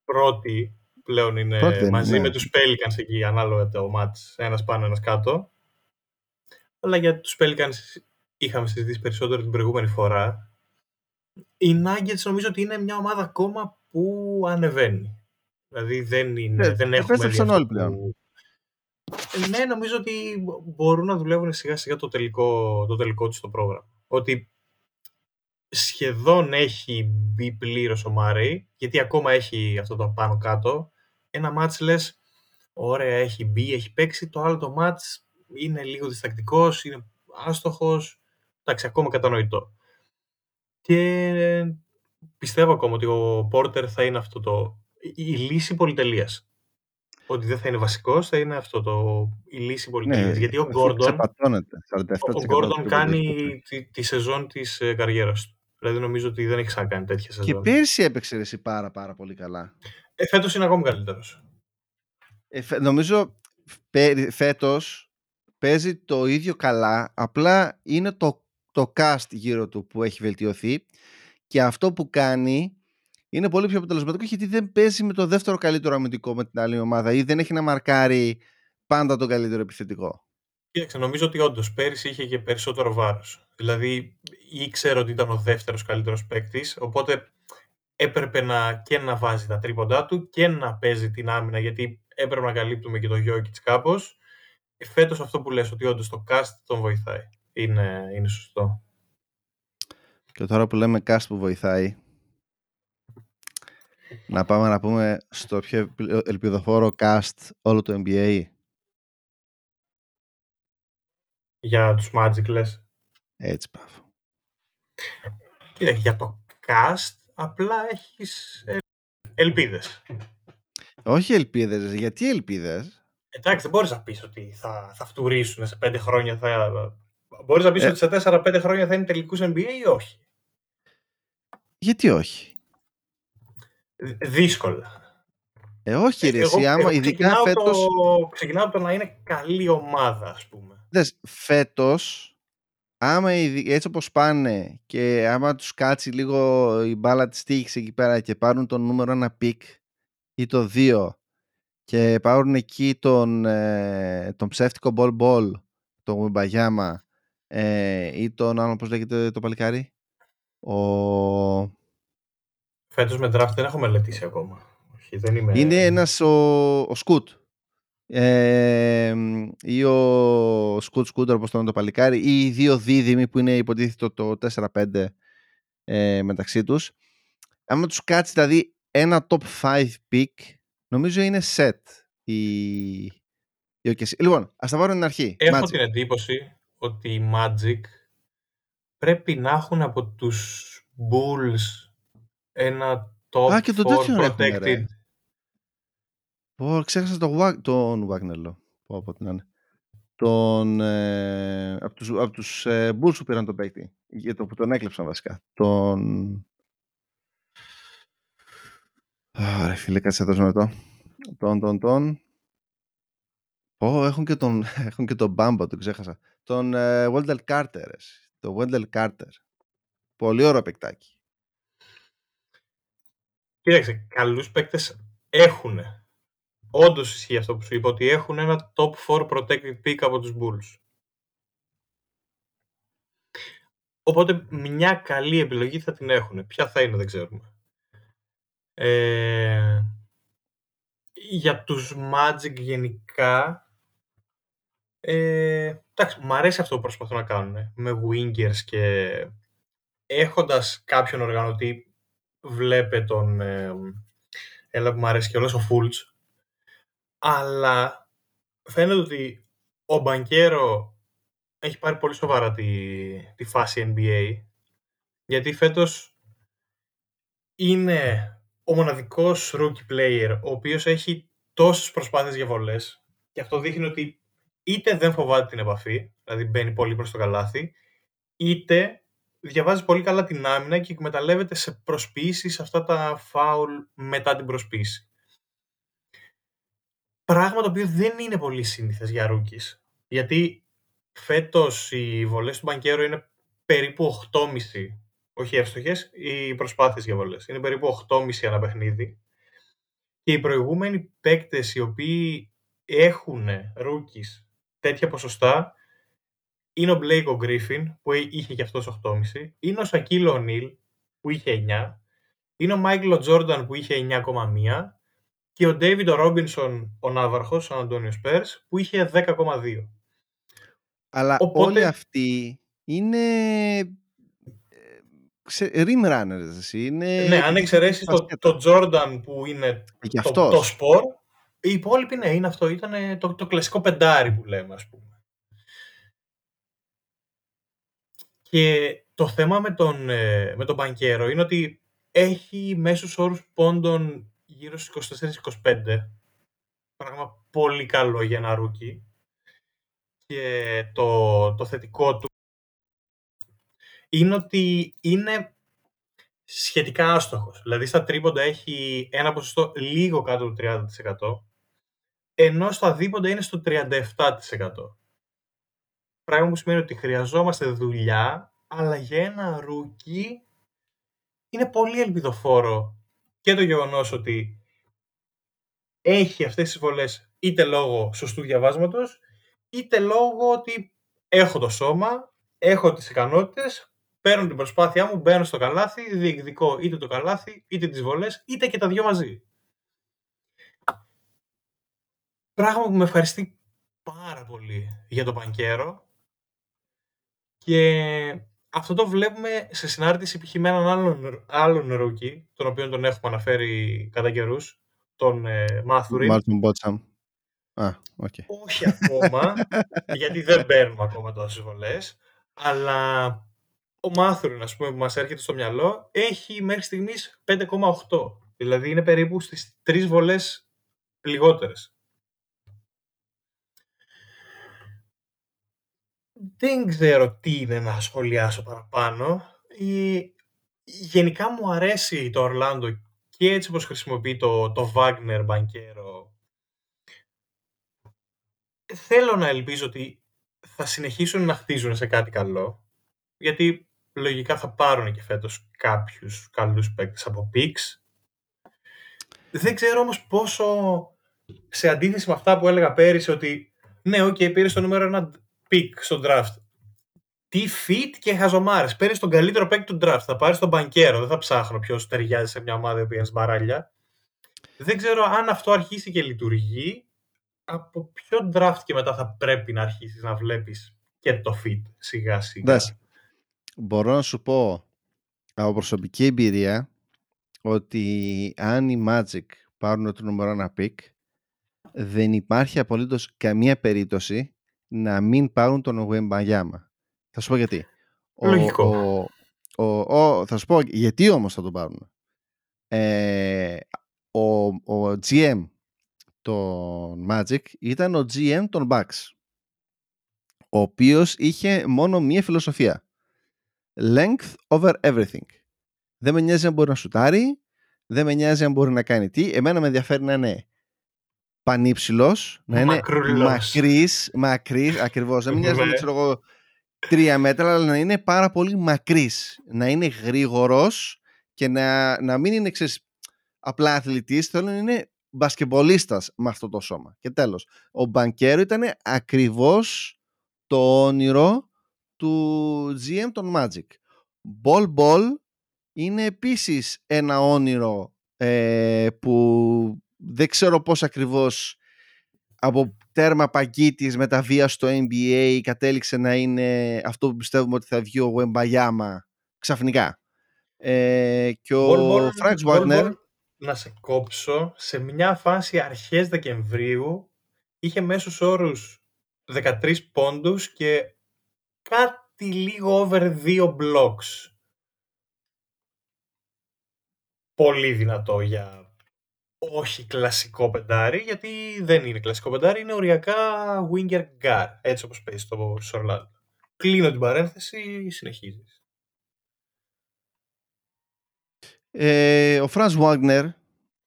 [SPEAKER 2] πρώτοι πλέον είναι
[SPEAKER 1] Πρώτοι είναι,
[SPEAKER 2] μαζί
[SPEAKER 1] ναι.
[SPEAKER 2] με τους Pelicans εκεί ανάλογα το match ένας πάνω ένας κάτω. Αλλά για τους Pelicans είχαμε συζητήσει περισσότερο την προηγούμενη φορά. Οι Nuggets νομίζω ότι είναι μια ομάδα ακόμα που ανεβαίνει. Δηλαδή δεν, είναι,
[SPEAKER 1] Ναι,
[SPEAKER 2] δεν έχουμε
[SPEAKER 1] επέστρεψαν
[SPEAKER 2] δει αυτό
[SPEAKER 1] όλοι πλέον.
[SPEAKER 2] που- Ναι, νομίζω ότι μπορούν να δουλεύουν σιγά σιγά το τελικό, το τελικό τους στο πρόγραμμα. Ότι σχεδόν έχει μπει πλήρως ο Μάρεϊ, γιατί ακόμα έχει αυτό το πάνω κάτω. Ένα μάτς λες, ωραία, έχει μπει, έχει παίξει. Το άλλο το μάτς είναι λίγο διστακτικός, είναι άστοχος. Εντάξει, ακόμα κατανοητό. Και πιστεύω ακόμα ότι ο Πόρτερ θα είναι αυτό το... η- η λύση πολυτελείας. Ότι δεν θα είναι βασικός, θα είναι αυτό το... η λύση πολυτελείας. γιατί ο
[SPEAKER 1] Ναι, αφού
[SPEAKER 2] Γκόρντον
[SPEAKER 1] Ξεπατώνεται. 47%
[SPEAKER 2] ο
[SPEAKER 1] του
[SPEAKER 2] Γκόρντον
[SPEAKER 1] τρίποντος.
[SPEAKER 2] κάνει τη, τη σεζόν της ε, καριέρας του. Δηλαδή νομίζω ότι δεν έχει ξανακάνει τέτοια
[SPEAKER 1] Και
[SPEAKER 2] σεζόν.
[SPEAKER 1] πέρσι έπαιξε ρε εσύ πάρα πάρα πολύ καλά.
[SPEAKER 2] Ε, φέτος είναι ακόμη καλύτερος.
[SPEAKER 1] Ε, φε- νομίζω πέ- φέτος παίζει το ίδιο καλά, απλά είναι το, το cast γύρω του που έχει βελτιωθεί και αυτό που κάνει είναι πολύ πιο αποτελεσματικό γιατί δεν παίζει με το δεύτερο καλύτερο αμυντικό με την άλλη ομάδα ή δεν έχει να μαρκάρει πάντα τον καλύτερο επιθετικό.
[SPEAKER 2] Κοίταξε, νομίζω ότι όντως πέρυσι είχε και περισσότερο βάρος. Δηλαδή ήξερε ότι ήταν ο δεύτερος καλύτερος παίκτης, οπότε έπρεπε να, και να βάζει τα τρίποντά του και να παίζει την άμυνα γιατί έπρεπε να καλύπτουμε και το Jokic κάπως. Φέτος αυτό που λες ότι όντως το cast τον βοηθάει. Είναι, είναι σωστό.
[SPEAKER 1] Και τώρα που λέμε cast που βοηθάει, να πάμε να πούμε στο πιο ελπιδοφόρο cast όλο το NBA.
[SPEAKER 2] Για τους Magic λες.
[SPEAKER 1] Έτσι πάω.
[SPEAKER 2] Κοίτα, για το cast απλά έχεις ε, ελπίδες.
[SPEAKER 1] Όχι ελπίδες, γιατί ελπίδες;
[SPEAKER 2] Εντάξει, δεν μπορείς να πεις ότι θα, θα φτουρήσουν σε πέντε χρόνια. Θα... Μπορείς να πεις ε... ότι σε τέσσερα-πέντε χρόνια θα είναι τελικούς NBA ή όχι;
[SPEAKER 1] Γιατί όχι;
[SPEAKER 2] Δύσκολα.
[SPEAKER 1] Ε, όχι ρε, εσύ, άμα ειδικά φέτος...
[SPEAKER 2] Το, ξεκινάω από το να είναι καλή ομάδα, ας πούμε.
[SPEAKER 1] Δες, φέτος, άμα έτσι όπως πάνε και άμα τους κάτσει λίγο η μπάλα της τύχης εκεί πέρα και πάρουν τον νούμερο ένα pick ή το δύο και πάρουν εκεί τον, ε, τον ψεύτικο Bol Bol, τον Wembanyama ε, ή τον άλλο, πώς λέγεται το παλικάρι, ο...
[SPEAKER 2] Φέτος με draft δεν έχω μελετήσει ακόμα. Όχι, δεν είμαι...
[SPEAKER 1] Είναι ένας ο, ο Σκουτ. Ε, ή ο Σκουτ Σκούτερ όπως το είναι το παλικάρι ή οι δύο δίδυμοι που είναι υποτίθετο το 4-5 ε, μεταξύ τους. Άμα τους κάτσει δηλαδή ένα top 5 pick νομίζω είναι set η, η Λοιπόν, ας τα βάλουμε την αρχή.
[SPEAKER 2] Έχω Magic. την εντύπωση ότι οι Magic πρέπει να έχουν από τους Bulls ένα top
[SPEAKER 1] Α, και
[SPEAKER 2] 4 protected.
[SPEAKER 1] Πω, ξέχασα τον, τον Wagner, λέω. Πω, από την είναι. Τον, ε, από τους, από τους ε, Bulls που πήραν τον παίκτη. Για το που τον έκλεψαν βασικά. Τον... Ωραία, φίλε, κάτσε εδώ με το. Τον, τον, τον. Πω, έχουν και τον, έχουν και τον Bamba, τον ξέχασα. Τον ε, Wendell Carter. Το Wendell Carter. Πολύ ωραίο παικτάκι.
[SPEAKER 2] Κοίταξε, καλούς παίκτες έχουν. Όντως ισχύει αυτό που σου είπα, ότι έχουν ένα top 4 protected pick από τους Bulls. Οπότε μια καλή επιλογή θα την έχουν. Ποια θα είναι δεν ξέρουμε. Ε, για τους Magic γενικά, ε, εντάξει, μου αρέσει αυτό που προσπαθούν να κάνουν με wingers και έχοντας κάποιον οργανωτή βλέπε τον ε, έλα που μου αρέσει και όλος ο Φούλτς αλλά φαίνεται ότι ο Μπανκέρο έχει πάρει πολύ σοβαρά τη, τη φάση NBA γιατί φέτος είναι ο μοναδικός rookie player ο οποίος έχει τόσες προσπάθειες για βολές και αυτό δείχνει ότι είτε δεν φοβάται την επαφή, δηλαδή μπαίνει πολύ προς το καλάθι, είτε διαβάζει πολύ καλά την άμυνα και εκμεταλλεύεται σε προσποιήσεις αυτά τα φάουλ μετά την προσπίση. Πράγμα το οποίο δεν είναι πολύ σύνηθες για ρούκις. Γιατί φέτος οι βολές του Μπανκέρο είναι περίπου 8,5 όχι εύστοχες, οι προσπάθειες για βολές. Είναι περίπου 8,5 ένα παιχνίδι. Και οι προηγούμενοι παίκτες οι οποίοι έχουν ρούκις τέτοια ποσοστά είναι ο Blake ο Griffin που είχε και αυτός 8,5. Είναι ο Σακίλ O'Neal που είχε 9. Είναι ο Michael Jordan που είχε 9,1. Και ο David Robinson, ο Ναύαρχος, ο Αντώνιος Πέρς, που είχε 10,2.
[SPEAKER 1] Αλλά Οπότε... όλοι αυτοί είναι rim runners. Είναι...
[SPEAKER 2] Ναι, αν εξαιρέσεις το, το Jordan που είναι το, το σπορ, οι υπόλοιποι ναι, είναι αυτό. Ήταν το, το κλασικό πεντάρι που λέμε, ας πούμε. Και το θέμα με τον, ε, με τον Μπανκέρο είναι ότι έχει μέσους όρους πόντων γύρω στους 24-25. Πράγμα πολύ καλό για ένα rookie. Και το, το θετικό του είναι ότι είναι σχετικά άστοχος. Δηλαδή στα τρίποντα έχει ένα ποσοστό λίγο κάτω του 30%, ενώ στα δίποντα είναι στο 37%. Πράγμα που σημαίνει ότι χρειαζόμαστε δουλειά, αλλά για ένα rookie είναι πολύ ελπιδοφόρο και το γεγονός ότι έχει αυτές τις βολές είτε λόγω σωστού διαβάσματος, είτε λόγω ότι έχω το σώμα, έχω τις ικανότητες, παίρνω την προσπάθειά μου, μπαίνω στο καλάθι, διεκδικώ είτε το καλάθι, είτε τις βολές, είτε και τα δυο μαζί. Πράγμα που με ευχαριστεί πάρα πολύ για το Μπανκέρο και αυτό το βλέπουμε σε συνάρτηση π.χ. με έναν άλλον, άλλον rookie, τον οποίο τον έχουμε αναφέρει κατά καιρούς, τον ε, Μάθουριν.
[SPEAKER 1] Μάρτιν Μπότσαμ. Α, okay.
[SPEAKER 2] Όχι ακόμα, γιατί δεν παίρνουμε ακόμα τόσες βολές. Αλλά ο Μάθουριν, ας πούμε, που μας έρχεται στο μυαλό, έχει μέχρι στιγμής 5,8. Δηλαδή είναι περίπου στις τρεις βολές λιγότερες. Δεν ξέρω τι είναι να σχολιάσω παραπάνω. Γενικά μου αρέσει το Ορλάντο και έτσι όπως χρησιμοποιεί το, το Wagner Μπανκέρο. Θέλω να ελπίζω ότι θα συνεχίσουν να χτίζουν σε κάτι καλό, γιατί λογικά θα πάρουν και φέτος κάποιους καλούς παίκτες από picks. Δεν ξέρω όμως πόσο σε αντίθεση με αυτά που έλεγα πέρυσι ότι ναι, OK, okay, πήρε το νούμερο ένα pick στο draft. Τι fit και χαζομάρες. Παίρνεις τον καλύτερο παίκτη του draft. Θα πάρεις τον μπανκέρο. Δεν θα ψάχνω ποιος ταιριάζει σε μια ομάδα που είναι μπαράλια. Δεν ξέρω αν αυτό αρχίσει και λειτουργεί. Από ποιο draft και μετά θα πρέπει να αρχίσεις να βλέπεις και το fit σιγά σιγά.
[SPEAKER 1] Δες, μπορώ να σου πω από προσωπική εμπειρία ότι αν οι Magic πάρουν το νούμερο ένα pick δεν υπάρχει απολύτως καμία περίπτωση να μην πάρουν τον Γουεμπαγιάμα. Θα σου πω γιατί.
[SPEAKER 2] Λογικό.
[SPEAKER 1] Ο, ο, θα σου πω γιατί όμως θα τον πάρουν. Ε, ο, ο GM των Magic ήταν ο GM των Bucks ο οποίος είχε μόνο μία φιλοσοφία. Length over everything. Δεν με νοιάζει αν μπορεί να σουτάρει, δεν με νοιάζει αν μπορεί να κάνει τι. Εμένα με ενδιαφέρει να είναι πανύψηλος, να είναι μακρύς, μακρύς, ακριβώς. Να μην νοιάζει να ξέρω εγώ τρία μέτρα, αλλά να είναι πάρα πολύ μακρύς. Να είναι γρήγορος και να, να μην είναι ξέρεις, απλά αθλητής, θέλω να είναι μπασκεμπολίστας με αυτό το σώμα. Και τέλος, ο Μπανκέρο ήταν ακριβώς το όνειρο του GM των Magic. Ball Ball είναι επίσης ένα όνειρο ε, που δεν ξέρω πώς ακριβώς από τέρμα παγκίτης με τα βία στο NBA κατέληξε να είναι αυτό που πιστεύουμε ότι θα βγει ο Γουεμπαγιάμα ξαφνικά. Ε, και ο Φρανκς Βάγνερ
[SPEAKER 2] να σε κόψω σε μια φάση αρχές Δεκεμβρίου είχε μέσους όρους 13 πόντους και κάτι λίγο over 2 blocks. Πολύ δυνατό για όχι κλασικό πεντάρι, γιατί δεν είναι κλασικό πεντάρι, είναι οριακά winger guard, έτσι όπως παίζει στο Ορλάντο. Κλείνω την παρένθεση, συνεχίζεις.
[SPEAKER 1] Ε, ο Φρανς Βάγνερ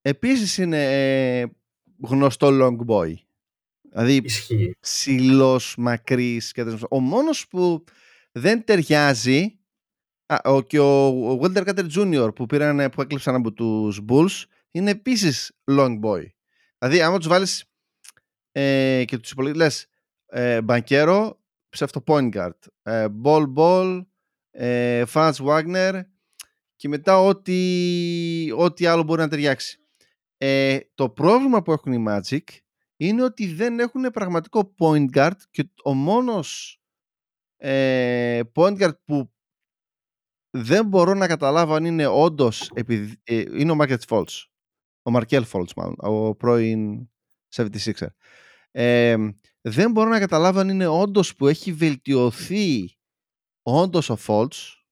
[SPEAKER 1] επίσης είναι ε, γνωστό long boy. Δηλαδή
[SPEAKER 2] Ισχύει.
[SPEAKER 1] ψηλός, μακρύς. Και ο μόνος που δεν ταιριάζει α, ο, και ο, ο Wendell Carter Jr. που, πήραν, που έκλεψαν από τους Bulls είναι επίσης long boy. Δηλαδή, άμα τους βάλεις ε, και τους υπολογίσει, λες ε, μπανκέρο, ψεύτο point guard, ε, ball ball, ε, Wagner και μετά ό,τι, ό,τι άλλο μπορεί να ταιριάξει. Ε, το πρόβλημα που έχουν οι Magic είναι ότι δεν έχουν πραγματικό point guard και ο μόνος ε, point guard που δεν μπορώ να καταλάβω αν είναι όντως επειδή, ε, είναι ο Markelle Fultz ο Μαρκέλ Φόλτς μάλλον, ο πρώην 76er. Ε, δεν μπορώ να καταλάβω αν είναι όντως που έχει βελτιωθεί όντως ο Φόλτς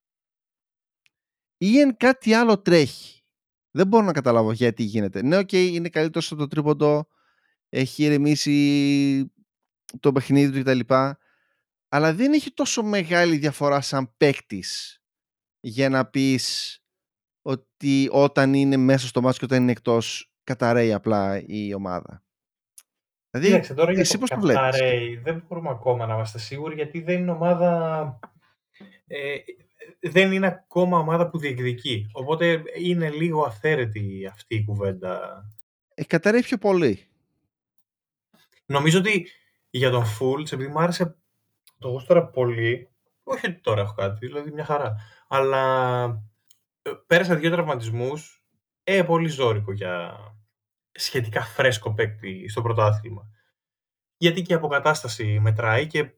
[SPEAKER 1] ή αν κάτι άλλο τρέχει. Δεν μπορώ να καταλάβω γιατί γίνεται. Ναι, OK, okay, είναι καλύτερος στο το τρίποντο, έχει ηρεμήσει το παιχνίδι του κτλ. Αλλά δεν έχει τόσο μεγάλη διαφορά σαν παίκτης για να πεις ότι όταν είναι μέσα στο μάτσο και όταν είναι εκτός καταραίει απλά η ομάδα.
[SPEAKER 2] Δηλαδή, Κοίταξε, τώρα για το καταραίει δεν μπορούμε ακόμα να είμαστε σίγουροι γιατί δεν είναι ομάδα... Ε, δεν είναι ακόμα ομάδα που διεκδικεί. Οπότε είναι λίγο αυθαίρετη αυτή η κουβέντα.
[SPEAKER 1] Ε, καταραίει πιο πολύ.
[SPEAKER 2] Νομίζω ότι για τον Fultz, επειδή μου άρεσε το γούστορα πολύ, Όχι ότι τώρα έχω κάτι, δηλαδή μια χαρά. Αλλά ε, πέρασα δύο τραυματισμούς, ε, πολύ ζώρικο για σχετικά φρέσκο παίκτη στο πρωτάθλημα. Γιατί και η αποκατάσταση μετράει και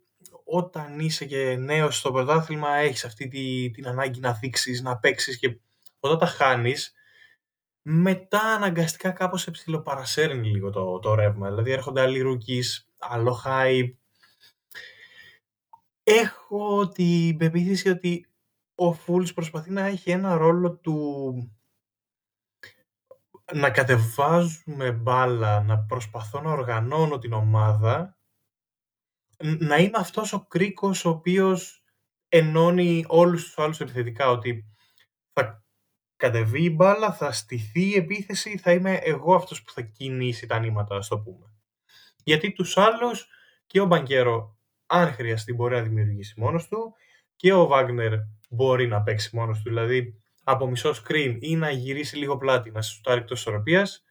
[SPEAKER 2] όταν είσαι και νέος στο πρωτάθλημα έχεις αυτή τη, την ανάγκη να δείξεις, να παίξεις και όταν τα χάνεις μετά αναγκαστικά κάπως σε ψηλοπαρασέρνει λίγο το, το ρεύμα. Δηλαδή έρχονται άλλοι rookies, άλλο hype. Έχω την πεποίθηση ότι ο Φούλς προσπαθεί να έχει ένα ρόλο του να κατεβάζουμε μπάλα, να προσπαθώ να οργανώνω την ομάδα, να είμαι αυτός ο κρίκος ο οποίος ενώνει όλους τους άλλους επιθετικά, ότι θα κατεβεί η μπάλα, θα στηθεί η επίθεση, θα είμαι εγώ αυτός που θα κινήσει τα νήματα, ας το πούμε. Γιατί τους άλλους και ο Μπανκέρο, αν χρειαστεί, μπορεί να δημιουργήσει μόνος του και ο Βάγνερ μπορεί να παίξει μόνος του. Δηλαδή, από μισό screen ή να γυρίσει λίγο πλάτη, να σουτάρει εκτός ισορροπίας,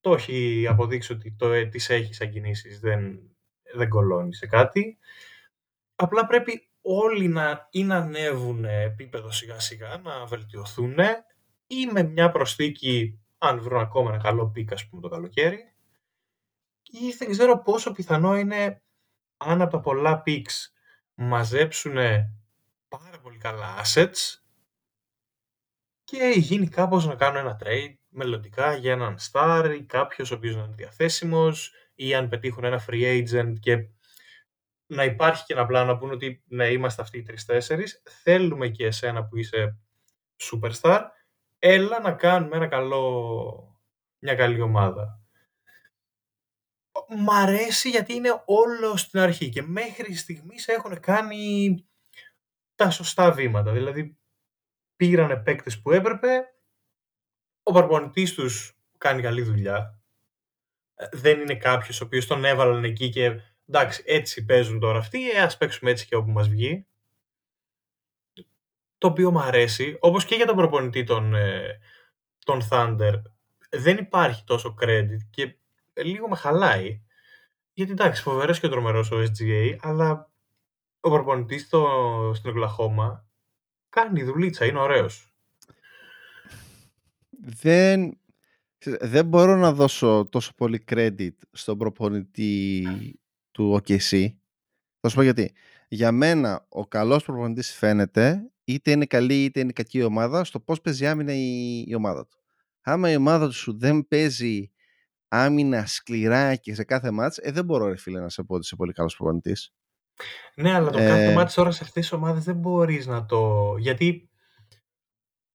[SPEAKER 2] το έχει αποδείξει ότι το, ε, τις έχεις σαν κινήσεις, δεν, δεν κολώνει σε κάτι. Απλά πρέπει όλοι να ή να ανέβουν επίπεδο σιγά σιγά, να βελτιωθούν ή με μια προσθήκη, αν βρουν ακόμα ένα καλό pick, ας πούμε, το καλοκαίρι, ή δεν ξέρω πόσο πιθανό είναι αν από τα πολλά picks μαζέψουν πάρα πολύ καλά assets και γίνει κάπως να κάνουν ένα trade μελλοντικά για έναν star ή κάποιος ο οποίος να είναι διαθέσιμος ή αν πετύχουν ένα free agent και να υπάρχει και ένα πλάνο να πούνε ότι ναι, είμαστε αυτοί οι τρεις-τέσσερις, θέλουμε και εσένα που είσαι superstar, έλα να κάνουμε ένα καλό, μια καλή ομάδα. Μ' αρέσει γιατί είναι όλο στην αρχή και μέχρι στιγμής έχουν κάνει τα σωστά βήματα. Δηλαδή πήρανε παίκτες που έπρεπε, ο προπονητής τους κάνει καλή δουλειά. Ε, δεν είναι κάποιος ο οποίος τον έβαλαν εκεί και εντάξει έτσι παίζουν τώρα αυτοί, ε, ας παίξουμε έτσι και όπου μας βγει. Το οποίο μου αρέσει, όπως και για τον προπονητή των, ε, τον Thunder, δεν υπάρχει τόσο credit και λίγο με χαλάει. Γιατί εντάξει, φοβερός και τρομερός ο SGA, αλλά ο προπονητής στην Οκλαχώμα κάνει δουλίτσα, είναι ωραίος.
[SPEAKER 1] Δεν, δεν μπορώ να δώσω τόσο πολύ credit στον προπονητή του OKC. Θα σου πω γιατί. Για μένα ο καλός προπονητής φαίνεται είτε είναι καλή είτε είναι κακή ομάδα στο πώς παίζει άμυνα η, η ομάδα του. Άμα η ομάδα σου δεν παίζει άμυνα σκληρά και σε κάθε μάτς, ε, δεν μπορώ ρε φίλε να σε πω ότι είσαι πολύ καλός προπονητής.
[SPEAKER 2] Ναι, αλλά το κάθε ε. μάτς τώρα σε αυτές τις ομάδες δεν μπορείς να το... Γιατί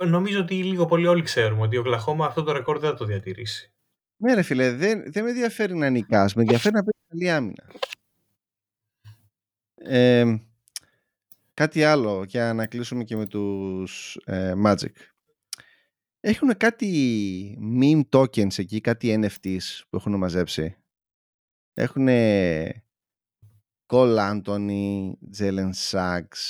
[SPEAKER 2] νομίζω ότι λίγο πολύ όλοι ξέρουμε ότι ο Κλαχώμα αυτό το ρεκόρ δεν θα το διατηρήσει.
[SPEAKER 1] Ναι ρε φίλε, δεν, δεν με ενδιαφέρει να νικάς, με ενδιαφέρει να παίζει καλή άμυνα. Ε, κάτι άλλο για να κλείσουμε και με τους ε, Magic. Έχουν κάτι meme tokens εκεί, κάτι NFTs που έχουν μαζέψει. Έχουν Cole Anthony, Jalen Sachs.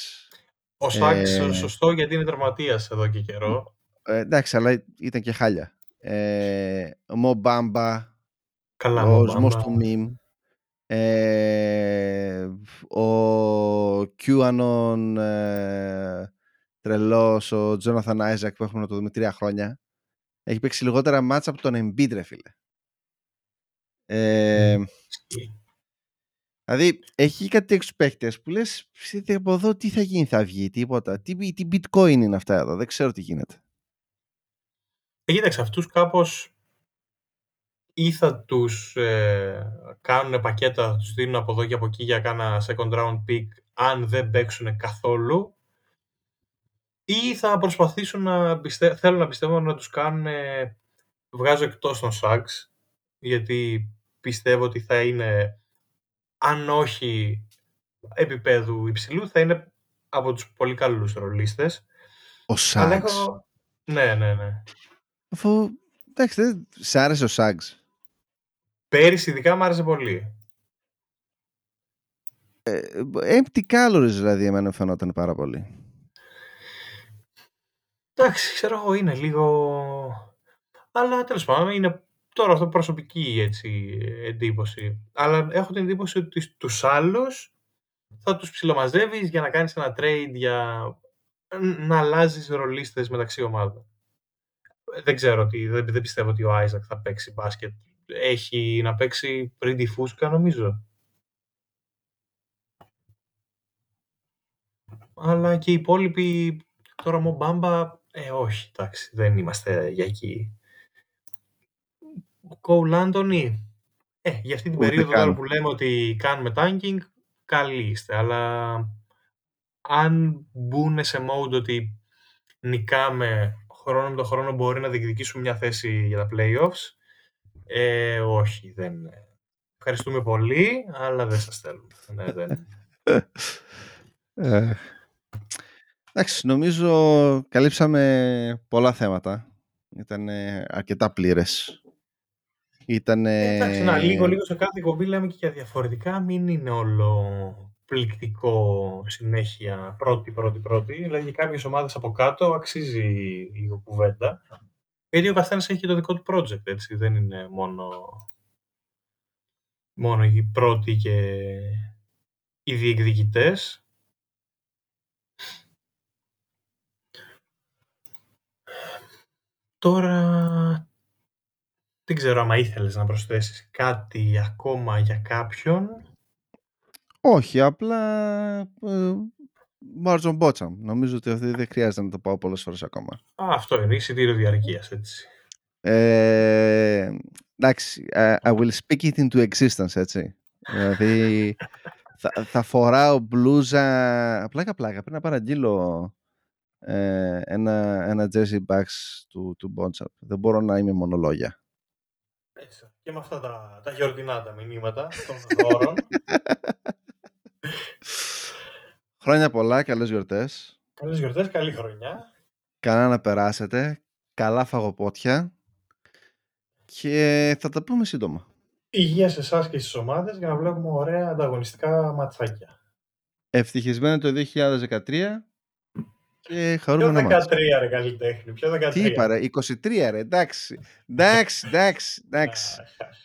[SPEAKER 2] Ο Sachs ε, σωστό γιατί είναι τραυματίας εδώ και καιρό.
[SPEAKER 1] Ε, εντάξει, αλλά ήταν και χάλια. Ε, ο Bamba,
[SPEAKER 2] Καλά,
[SPEAKER 1] ο οσμός του meme. Ε, ο QAnon ε, τρελός, ο Jonathan Isaac που έχουμε να το δούμε τρία χρόνια. Έχει παίξει λιγότερα μάτσα από τον Embiid, ρε φίλε. Ε, Δηλαδή, έχει κάτι τέτοιου παίχτες που λες: από εδώ τι θα γίνει, θα βγει, τίποτα. Τι, τι bitcoin είναι αυτά εδώ, δεν ξέρω τι γίνεται.
[SPEAKER 2] Ε, κοίταξε, αυτούς κάπως ή θα τους ε, κάνουν πακέτα, θα τους δίνουν από εδώ και από εκεί για κάνα second round pick, αν δεν παίξουν καθόλου, ή θα προσπαθήσουν να πιστε... θέλουν να πιστεύω να τους κάνουν βγάζω εκτός των Sacks γιατί πιστεύω ότι θα είναι αν όχι επίπεδου υψηλού, θα είναι από τους πολύ καλούς ρολίστες.
[SPEAKER 1] Ο Σάγκς.
[SPEAKER 2] Ναι, ναι, ναι.
[SPEAKER 1] Αφού, εντάξει, δεν σ' άρεσε ο Σάγκς.
[SPEAKER 2] Πέρυσι ειδικά μου άρεσε πολύ.
[SPEAKER 1] Ε, empty calories δηλαδή εμένα φαινόταν πάρα πολύ.
[SPEAKER 2] Εντάξει, ξέρω εγώ, είναι λίγο... Αλλά τέλος πάντων είναι Τώρα αυτό προσωπική έτσι, εντύπωση. Αλλά έχω την εντύπωση ότι τους άλλους θα τους ψιλομαζεύεις για να κάνεις ένα trade για να αλλάζεις ρολίστες μεταξύ ομάδων. Δεν ξέρω, ότι, δεν, δεν πιστεύω ότι ο Άιζακ θα παίξει μπάσκετ. Έχει να παίξει πριν τη φούσκα νομίζω. Αλλά και οι υπόλοιποι, τώρα μου μπάμπα, ε όχι, εντάξει, δεν είμαστε για εκεί. Ο Κόουλ Άντωνη, ε, για αυτή την
[SPEAKER 1] Ούτε
[SPEAKER 2] περίοδο
[SPEAKER 1] καν.
[SPEAKER 2] τώρα που λέμε ότι κάνουμε tanking, καλή είστε, αλλά αν μπουν σε mode ότι νικάμε χρόνο με το χρόνο μπορεί να διεκδικήσουμε μια θέση για τα playoffs, ε, όχι, δεν... Ευχαριστούμε πολύ, αλλά δεν σας θέλουμε. Ναι, δεν...
[SPEAKER 1] Ε, εντάξει, νομίζω καλύψαμε πολλά θέματα. Ήταν αρκετά πλήρες. Ήταν...
[SPEAKER 2] Ε, εντάξει, να, λίγο, λίγο σε κάθε κομπή λέμε και για διαφορετικά, μην είναι όλο πληκτικό συνέχεια πρώτη, πρώτη, πρώτη. Δηλαδή για κάποιες ομάδες από κάτω αξίζει λίγο κουβέντα. Γιατί ο καθένας έχει και το δικό του project, έτσι. Δεν είναι μόνο, μόνο οι πρώτοι και οι διεκδικητές. Τώρα, δεν ξέρω άμα ήθελες να προσθέσεις κάτι ακόμα για κάποιον.
[SPEAKER 1] Όχι, απλά ε, Μάρτζον Μπότσαμ. Νομίζω ότι αυτή δεν χρειάζεται να το πάω πολλές φορές ακόμα.
[SPEAKER 2] Α, αυτό είναι, εισιτήριο διαρκείας, έτσι.
[SPEAKER 1] Ε, εντάξει, I, I will speak it into existence, έτσι. δηλαδή, θα, θα φοράω μπλούζα, πλάκα πλάκα, πρέπει να παραγγείλω ε, ένα, ένα jersey backs του, του Bonchap. Δεν μπορώ να είμαι μόνο λόγια.
[SPEAKER 2] Έτσι. Και με αυτά τα, τα γιορτινά τα μηνύματα των δώρων.
[SPEAKER 1] Χρόνια πολλά, καλές γιορτές.
[SPEAKER 2] Καλές γιορτές, καλή χρονιά.
[SPEAKER 1] Καλά να περάσετε, καλά φαγοπότια και θα τα πούμε σύντομα.
[SPEAKER 2] Υγεία σε εσάς και στις ομάδες για να βλέπουμε ωραία ανταγωνιστικά ματσάκια.
[SPEAKER 1] Ευτυχισμένο το 2013 και
[SPEAKER 2] Ποιο
[SPEAKER 1] χαρούμενο
[SPEAKER 2] 13
[SPEAKER 1] μάτς.
[SPEAKER 2] ρε καλλιτέχνη, ποιο 13.
[SPEAKER 1] Τι είπα ρε, 23 ρε, εντάξει. Εντάξει, εντάξει, εντάξει.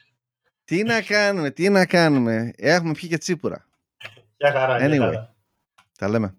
[SPEAKER 1] Τι να κάνουμε, τι να κάνουμε. Έχουμε πιει και τσίπουρα.
[SPEAKER 2] Για χαρά, για
[SPEAKER 1] Anyway.
[SPEAKER 2] χαρά.
[SPEAKER 1] Τα λέμε.